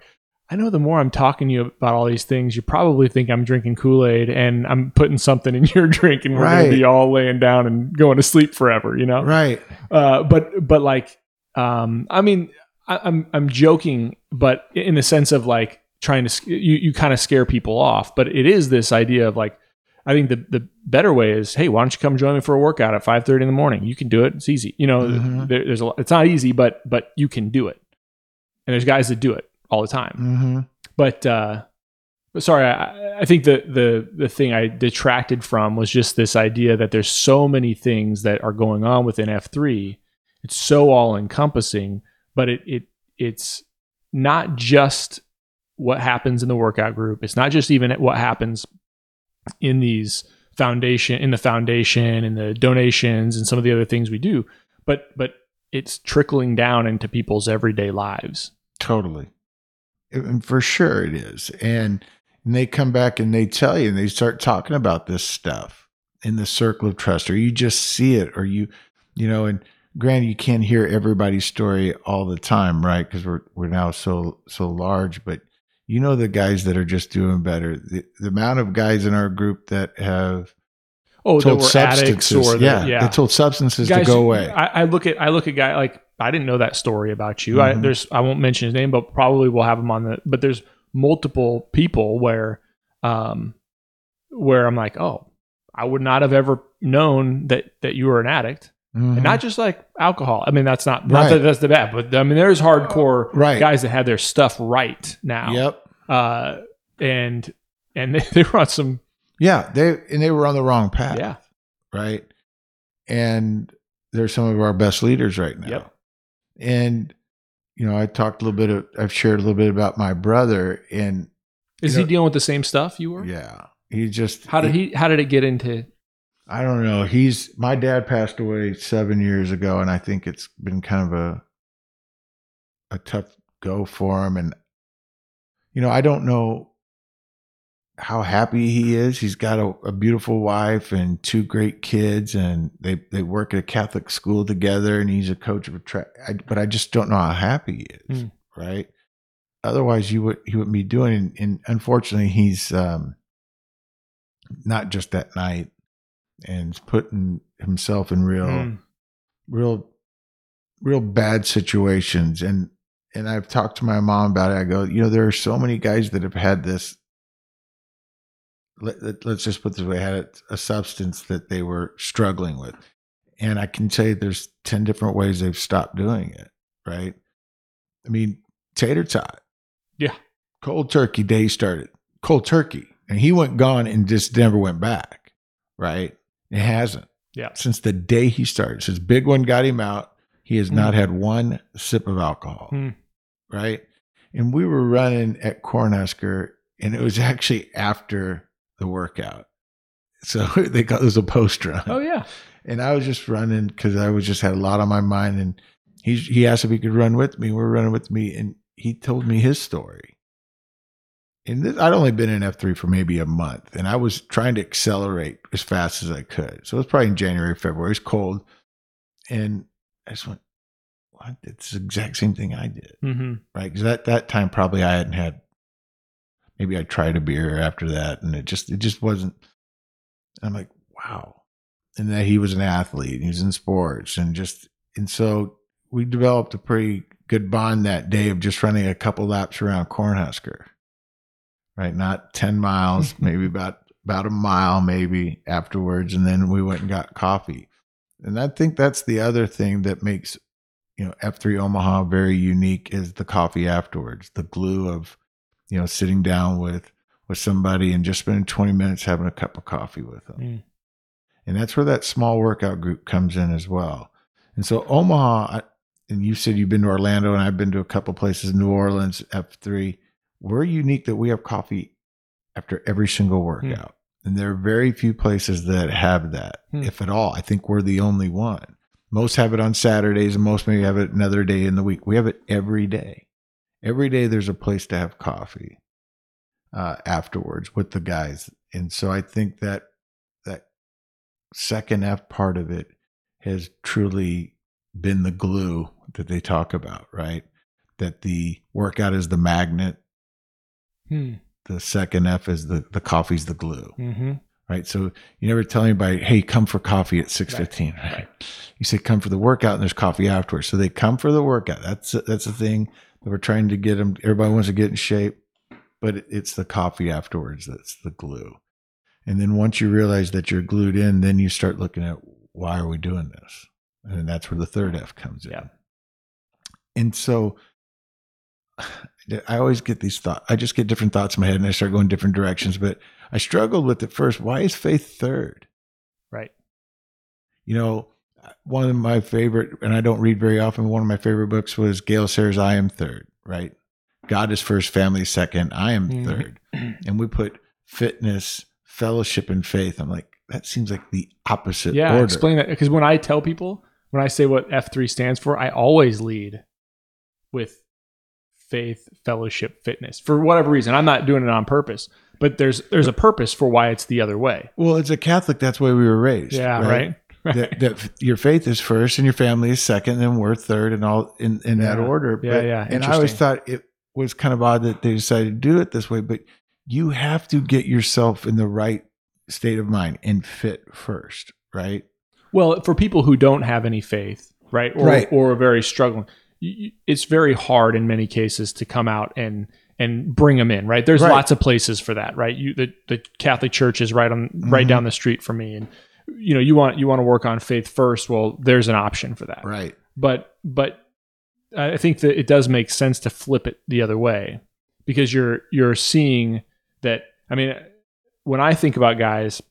Speaker 2: I know the more I'm talking to you about all these things, you probably think I'm drinking Kool Aid and I'm putting something in your drink and we're right. going to be all laying down and going to sleep forever, you know?
Speaker 3: Right.
Speaker 2: Uh, but, but like, um, I mean, I, I'm, I'm joking, but in the sense of like trying to, you, you kind of scare people off, but it is this idea of like, I think the the better way is, hey, why don't you come join me for a workout at five thirty in the morning? You can do it. It's easy. You know, mm-hmm. there, there's a. It's not easy, but but you can do it. And there's guys that do it all the time.
Speaker 3: Mm-hmm.
Speaker 2: But uh, sorry, I, I think the the the thing I detracted from was just this idea that there's so many things that are going on within F three. It's so all encompassing, but it it it's not just what happens in the workout group. It's not just even what happens in these foundation in the foundation and the donations and some of the other things we do but but it's trickling down into people's everyday lives
Speaker 3: totally for sure it is and, and they come back and they tell you and they start talking about this stuff in the circle of trust or you just see it or you you know and granted you can't hear everybody's story all the time right because we're we're now so so large but you know the guys that are just doing better. The, the amount of guys in our group that have
Speaker 2: oh told substances,
Speaker 3: yeah, yeah, they told substances guys, to go away.
Speaker 2: I, I, look at I look at guy like I didn't know that story about you. Mm-hmm. I, there's I won't mention his name, but probably we'll have him on the. But there's multiple people where, um, where I'm like, oh, I would not have ever known that that you were an addict. Mm-hmm. And not just like alcohol. I mean, that's not not right. that that's the bad, but I mean, there's hardcore right. guys that had their stuff right now.
Speaker 3: Yep.
Speaker 2: Uh, and and they, they were on some.
Speaker 3: Yeah, they and they were on the wrong path.
Speaker 2: Yeah.
Speaker 3: Right. And they're some of our best leaders right now.
Speaker 2: Yep.
Speaker 3: And you know, I talked a little bit of, I've shared a little bit about my brother, and
Speaker 2: is he know, dealing with the same stuff you were?
Speaker 3: Yeah. He just
Speaker 2: how did he, he how did it get into
Speaker 3: I don't know. He's my dad passed away seven years ago, and I think it's been kind of a a tough go for him. And you know, I don't know how happy he is. He's got a, a beautiful wife and two great kids, and they they work at a Catholic school together. And he's a coach of a track. But I just don't know how happy he is. Mm. Right. Otherwise, you would he wouldn't be doing. And, and unfortunately, he's um, not just that night and putting himself in real, mm. real, real bad situations. And and I've talked to my mom about it. I go, you know, there are so many guys that have had this. Let, us just put this way: had a substance that they were struggling with, and I can tell you, there's ten different ways they've stopped doing it. Right? I mean, tater tot.
Speaker 2: Yeah.
Speaker 3: Cold turkey day started. Cold turkey, and he went gone and just never went back. Right? It hasn't.
Speaker 2: Yeah.
Speaker 3: Since the day he started. Since Big One got him out, he has mm. not had one sip of alcohol. Mm. Right. And we were running at Cornhusker, and it was actually after the workout. So they got it was a post run.
Speaker 2: Oh yeah.
Speaker 3: And I was just running because I was just had a lot on my mind. And he he asked if he could run with me. We we're running with me, and he told me his story and this, I'd only been in F3 for maybe a month and I was trying to accelerate as fast as I could. So it was probably in January, February. It was cold. And I just went, what? It's the exact same thing I did.
Speaker 2: Mm-hmm.
Speaker 3: Right. Because at that time, probably I hadn't had, maybe I tried a beer after that and it just, it just wasn't. I'm like, wow. And that he was an athlete and he was in sports and just, and so we developed a pretty good bond that day of just running a couple laps around Cornhusker right? Not 10 miles, maybe about about a mile maybe afterwards and then we went and got coffee. And I think that's the other thing that makes you know F3 Omaha very unique is the coffee afterwards, the glue of you know sitting down with with somebody and just spending 20 minutes having a cup of coffee with them. Mm. And that's where that small workout group comes in as well. And so Omaha and you said you've been to Orlando and I've been to a couple places, New Orleans, F3 we're unique that we have coffee after every single hmm. workout. And there are very few places that have that, hmm. if at all. I think we're the only one. Most have it on Saturdays, and most maybe have it another day in the week. We have it every day. Every day there's a place to have coffee uh, afterwards with the guys. And so I think that that second F part of it has truly been the glue that they talk about, right? That the workout is the magnet,
Speaker 2: Hmm.
Speaker 3: the second F is the the coffee's the glue,
Speaker 2: Mm-hmm.
Speaker 3: right? So you never tell anybody, "Hey, come for coffee at 6:15." Right.
Speaker 2: right.
Speaker 3: You say come for the workout and there's coffee afterwards. So they come for the workout. That's that's the thing we're trying to get them everybody wants to get in shape, but it's the coffee afterwards that's the glue. And then once you realize that you're glued in, then you start looking at why are we doing this? And that's where the third F comes in.
Speaker 2: Yeah.
Speaker 3: And so I always get these thoughts. I just get different thoughts in my head and I start going different directions. But I struggled with it first. Why is faith third?
Speaker 2: Right.
Speaker 3: You know, one of my favorite, and I don't read very often, one of my favorite books was Gale Sayers' I Am Third, right? God is first, family second, I am
Speaker 2: Mhm.
Speaker 3: third. And we put fitness, fellowship, and faith. I'm like, that seems like the opposite
Speaker 2: Yeah.
Speaker 3: order.
Speaker 2: Explain that because when I tell people, when I say what F three stands for, I always lead with faith, fellowship, fitness. For whatever reason, I'm not doing it on purpose, but there's there's a purpose for why it's the other way.
Speaker 3: Well, as a Catholic, that's way we were raised.
Speaker 2: Yeah. Right. Right.
Speaker 3: that, that your faith is first and your family is second, and then we're third, and all in, in that order.
Speaker 2: Yeah, yeah.
Speaker 3: And I always thought it was kind of odd that they decided to do it this way, but you have to get yourself in the right state of mind and fit first, right?
Speaker 2: Well, for people who don't have any faith, right, or
Speaker 3: Right.
Speaker 2: or are very struggling, it's very hard in many cases to come out and and bring them in, right? There's
Speaker 3: Right.
Speaker 2: lots of places for that, right? You the, the Catholic Church is right on right
Speaker 3: Mhm.
Speaker 2: down the street from me, and you know you want you want to work on faith first. Well, there's an option for that,
Speaker 3: Right.
Speaker 2: but but I think that it does make sense to flip it the other way because you're you're seeing that. I mean, when I think about guys,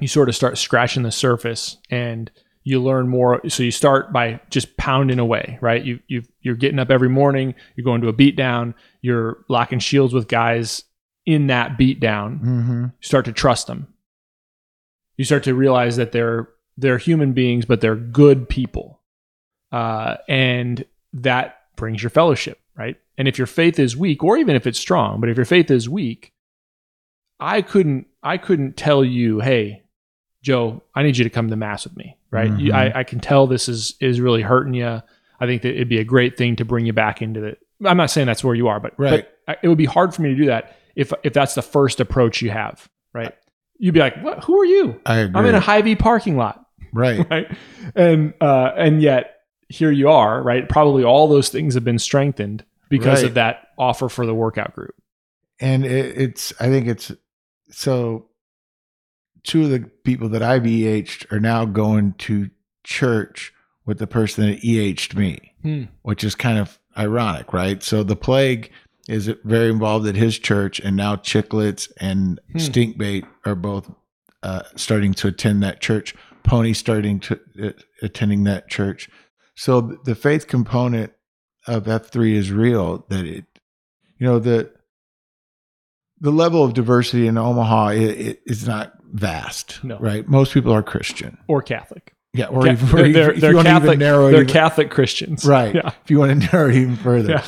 Speaker 2: you sort of start scratching the surface and you learn more. So you start by just pounding away, right? You you you're getting up every morning. You're going to a beat down. You're locking shields with guys in that beat down.
Speaker 3: Mm-hmm.
Speaker 2: You start to trust them. You start to realize that they're they're human beings, but they're good people, uh, and that brings your fellowship, right? And if your faith is weak, or even if it's strong, but if your faith is weak, I couldn't I couldn't tell you, hey, Joe, I need you to come to mass with me, right? You,
Speaker 3: Mhm.
Speaker 2: I, I can tell this is is really hurting you. I think that it'd be a great thing to bring you back into the. I'm not saying that's where you are, but
Speaker 3: Right.
Speaker 2: but it would be hard for me to do that if if that's the first approach you have, right? You'd be like, "What? Who are you?
Speaker 3: I agree.
Speaker 2: I'm in a Hy-Vee parking lot,
Speaker 3: right.
Speaker 2: right?" And uh, and yet here you are, right? Probably all those things have been strengthened because
Speaker 3: Right.
Speaker 2: of that offer for the workout group.
Speaker 3: and it, it's i think it's so two of the people that i've eh'd are now going to church with the person that eh'd me
Speaker 2: Hmm.
Speaker 3: which is kind of ironic right so the plague is very involved at his church and now chicklets and
Speaker 2: Hmm.
Speaker 3: stinkbait are both uh, starting to attend that church pony starting to uh, attending that church so the faith component of f3 is real that it you know the the level of diversity in Omaha it, it is not vast,
Speaker 2: No.
Speaker 3: right? Most people are Christian,
Speaker 2: Or Catholic.
Speaker 3: yeah, or
Speaker 2: Ca-
Speaker 3: even, or
Speaker 2: they're, they're,
Speaker 3: if
Speaker 2: they're
Speaker 3: want to even
Speaker 2: Catholic.
Speaker 3: narrow
Speaker 2: They're
Speaker 3: even-
Speaker 2: Catholic Christians,
Speaker 3: right?
Speaker 2: Yeah.
Speaker 3: If you want to narrow it even further,
Speaker 2: Yeah.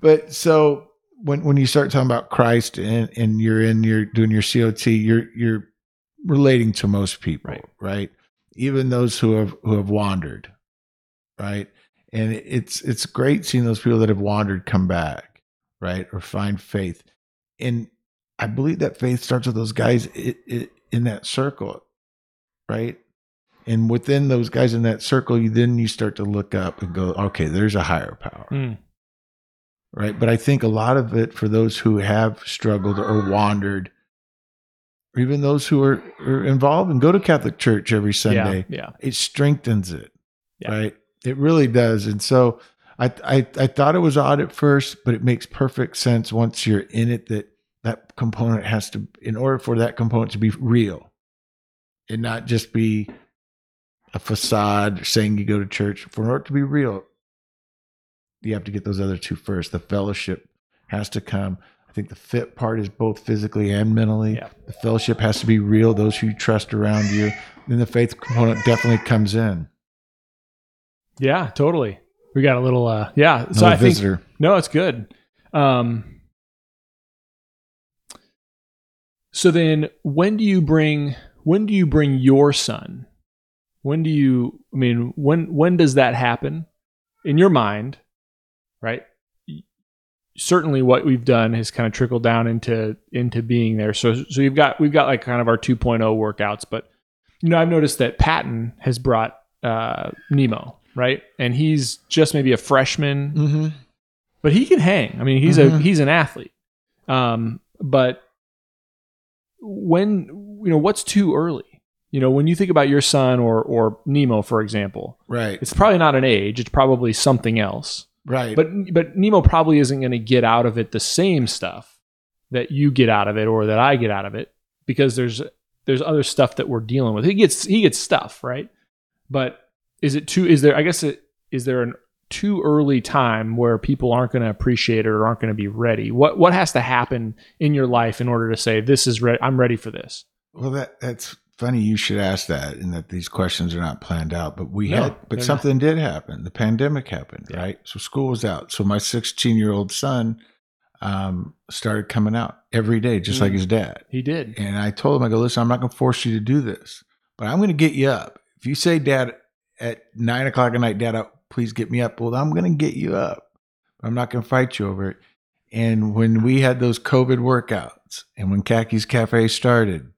Speaker 3: but so when when you start talking about Christ and and you're in you're doing your COT, you're you're relating to most people,
Speaker 2: Right.
Speaker 3: right? Even those who have who have wandered, right? And it's it's great seeing those people that have wandered come back, right, or find faith. And I believe that faith starts with those guys in that circle, right? And within those guys in that circle, you then you start to look up and go, okay, there's a higher power
Speaker 2: Mm.
Speaker 3: Right? But I think a lot of it for those who have struggled or wandered, or even those who are, are involved and go to Catholic church every Sunday,
Speaker 2: Yeah.
Speaker 3: it strengthens it,
Speaker 2: Yeah.
Speaker 3: right? It really does. And so I, I I thought it was odd at first, but it makes perfect sense once you're in it that that component has to, in order for that component to be real, and not just be a facade saying you go to church. For it to be real, you have to get those other two first. The fellowship has to come. I think the fit part is both physically and mentally.
Speaker 2: Yeah.
Speaker 3: The fellowship has to be real, those who you trust around you. Then the faith component definitely comes in.
Speaker 2: Yeah, totally. We got a little uh yeah. So I think no, it's good. Um so then when do you bring when do you bring your son? When do you? I mean, when when does that happen in your mind? Right. Certainly, what we've done has kind of trickled down into into being there. So so we've got we've got like kind of our 2.0 workouts, but you know I've noticed that Patton has brought uh, Nemo right, and he's just maybe a freshman,
Speaker 3: Mm-hmm.
Speaker 2: but he can hang. I mean, he's a
Speaker 3: Mhm.
Speaker 2: he's an athlete. Um, but when you know what's too early? You know, when you think about your son or or Nemo, for example,
Speaker 3: Right.
Speaker 2: it's probably not an age; it's probably something else.
Speaker 3: Right.
Speaker 2: But but Nemo probably isn't going to get out of it the same stuff that you get out of it or that I get out of it because there's there's other stuff that we're dealing with. He gets he gets stuff right, but is it too? Is there? I guess it is there an too early time where people aren't going to appreciate it or aren't going to be ready. What what has to happen in your life in order to say this is ready? I'm ready for this.
Speaker 3: Well, that that's funny. You should ask that, and that these questions are not planned out. But we
Speaker 2: No,
Speaker 3: had, but something did happen. The pandemic happened,
Speaker 2: Yeah.
Speaker 3: right? So school was out. So my 16 year old son um, started coming out every day, just like
Speaker 2: Mm.
Speaker 3: his dad.
Speaker 2: He did.
Speaker 3: And I told him, I go, listen, I'm not going to force you to do this, but I'm going to get you up. If you say, Dad, at nine o'clock at night, Dad, please get me up. Well, I'm going to get you up. I'm not going to fight you over it. And when we had those COVID workouts and when Khakis Cafe started,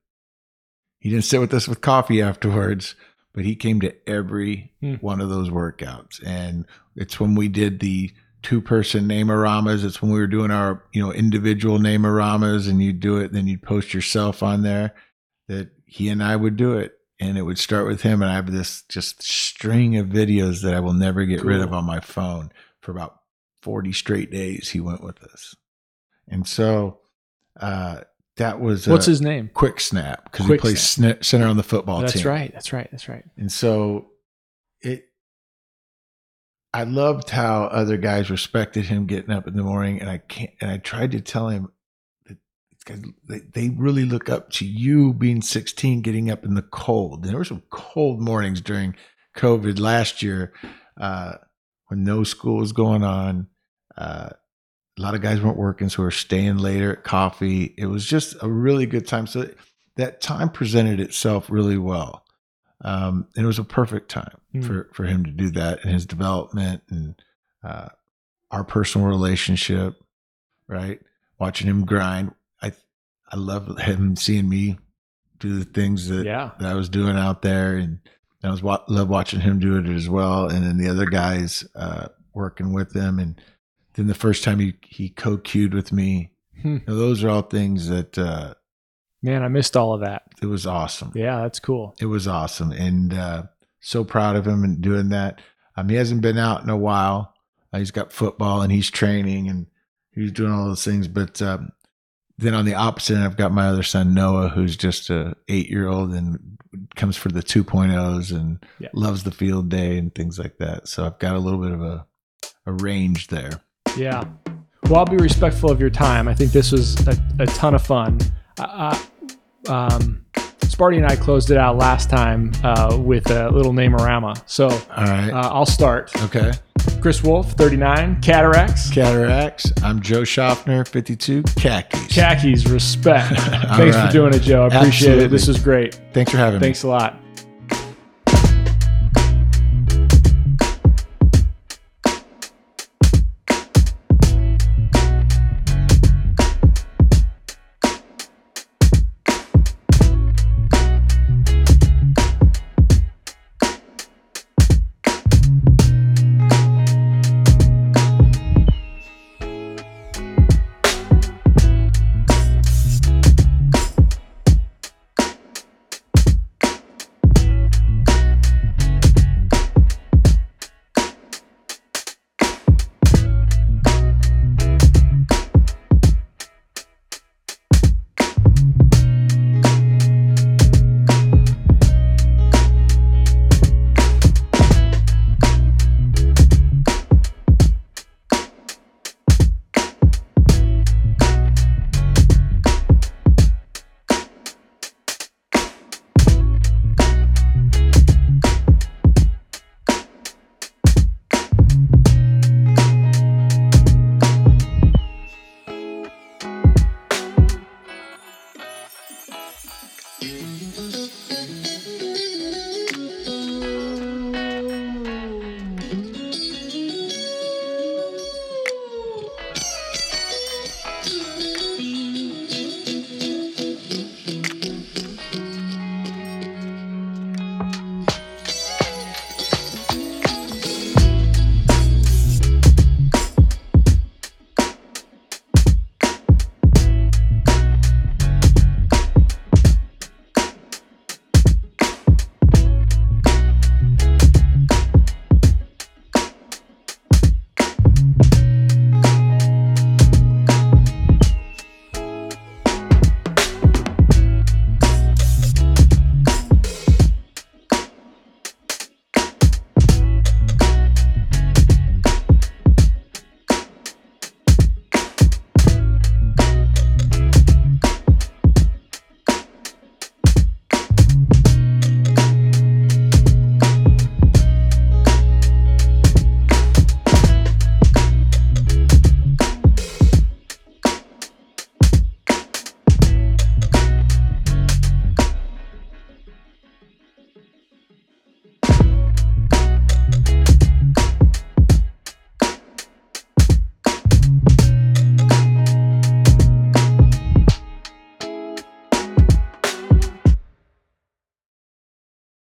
Speaker 3: he didn't sit with us with coffee afterwards, but he came to every
Speaker 2: Hmm.
Speaker 3: one of those workouts. And it's when we did the two person name-oramas. It's when we were doing our, you know, individual name-oramas and you'd do it, then you'd post yourself on there that he and I would do it. And it would start with him. And I have this just string of videos that I will never get rid of on my phone for about 40 straight days. He went with us. And so, uh, that was
Speaker 2: What's
Speaker 3: a
Speaker 2: his name?
Speaker 3: quick snap because he plays center on the football
Speaker 2: That's
Speaker 3: team.
Speaker 2: That's right. That's right. That's right.
Speaker 3: And so it I loved how other guys respected him getting up in the morning and I can't and I tried to tell him that they, they really look up to you being 16 getting up in the cold. And there were some cold mornings during COVID last year uh, when no school was going on. Uh, a lot of guys weren't working, so we were staying later at coffee. It was just a really good time. So that time presented itself really well. Um, and it was a perfect time
Speaker 2: Mm.
Speaker 3: for, for him to do that and his development and uh, our personal relationship, right? Watching him grind. I I love him seeing me do the things that,
Speaker 2: Yeah.
Speaker 3: that I was doing out there. And I was wa- love watching him do it as well. And then the other guys uh, working with him. And then the first time he, he co-queued with me,
Speaker 2: Hmm.
Speaker 3: know, those are all things that uh,
Speaker 2: Man, I missed all of that.
Speaker 3: it was awesome.
Speaker 2: Yeah, that's cool.
Speaker 3: It was awesome, and uh, so proud of him and doing that. Um, he hasn't been out in a while. Uh, he's got football and he's training and he's doing all those things. But um, then on the opposite, end, I've got my other son Noah, who's just a eight year old and comes for the 2.0s and
Speaker 2: Yeah.
Speaker 3: loves the field day and things like that. So I've got a little bit of a a range there.
Speaker 2: Yeah. Well, I'll be respectful of your time. I think this was a, a ton of fun. Uh, um, Sparty and I closed it out last time uh, with a little name-orama. So
Speaker 3: All right.
Speaker 2: uh, I'll start.
Speaker 3: okay.
Speaker 2: Chris Wolf, 39, Cataracts.
Speaker 3: Cataracts. I'm Joe Schaffner, 52. Khakis.
Speaker 2: Khakis, respect. Thanks
Speaker 3: right.
Speaker 2: for doing it, Joe. I appreciate
Speaker 3: Absolutely.
Speaker 2: it. This was great.
Speaker 3: Thanks for having me.
Speaker 2: Thanks a lot.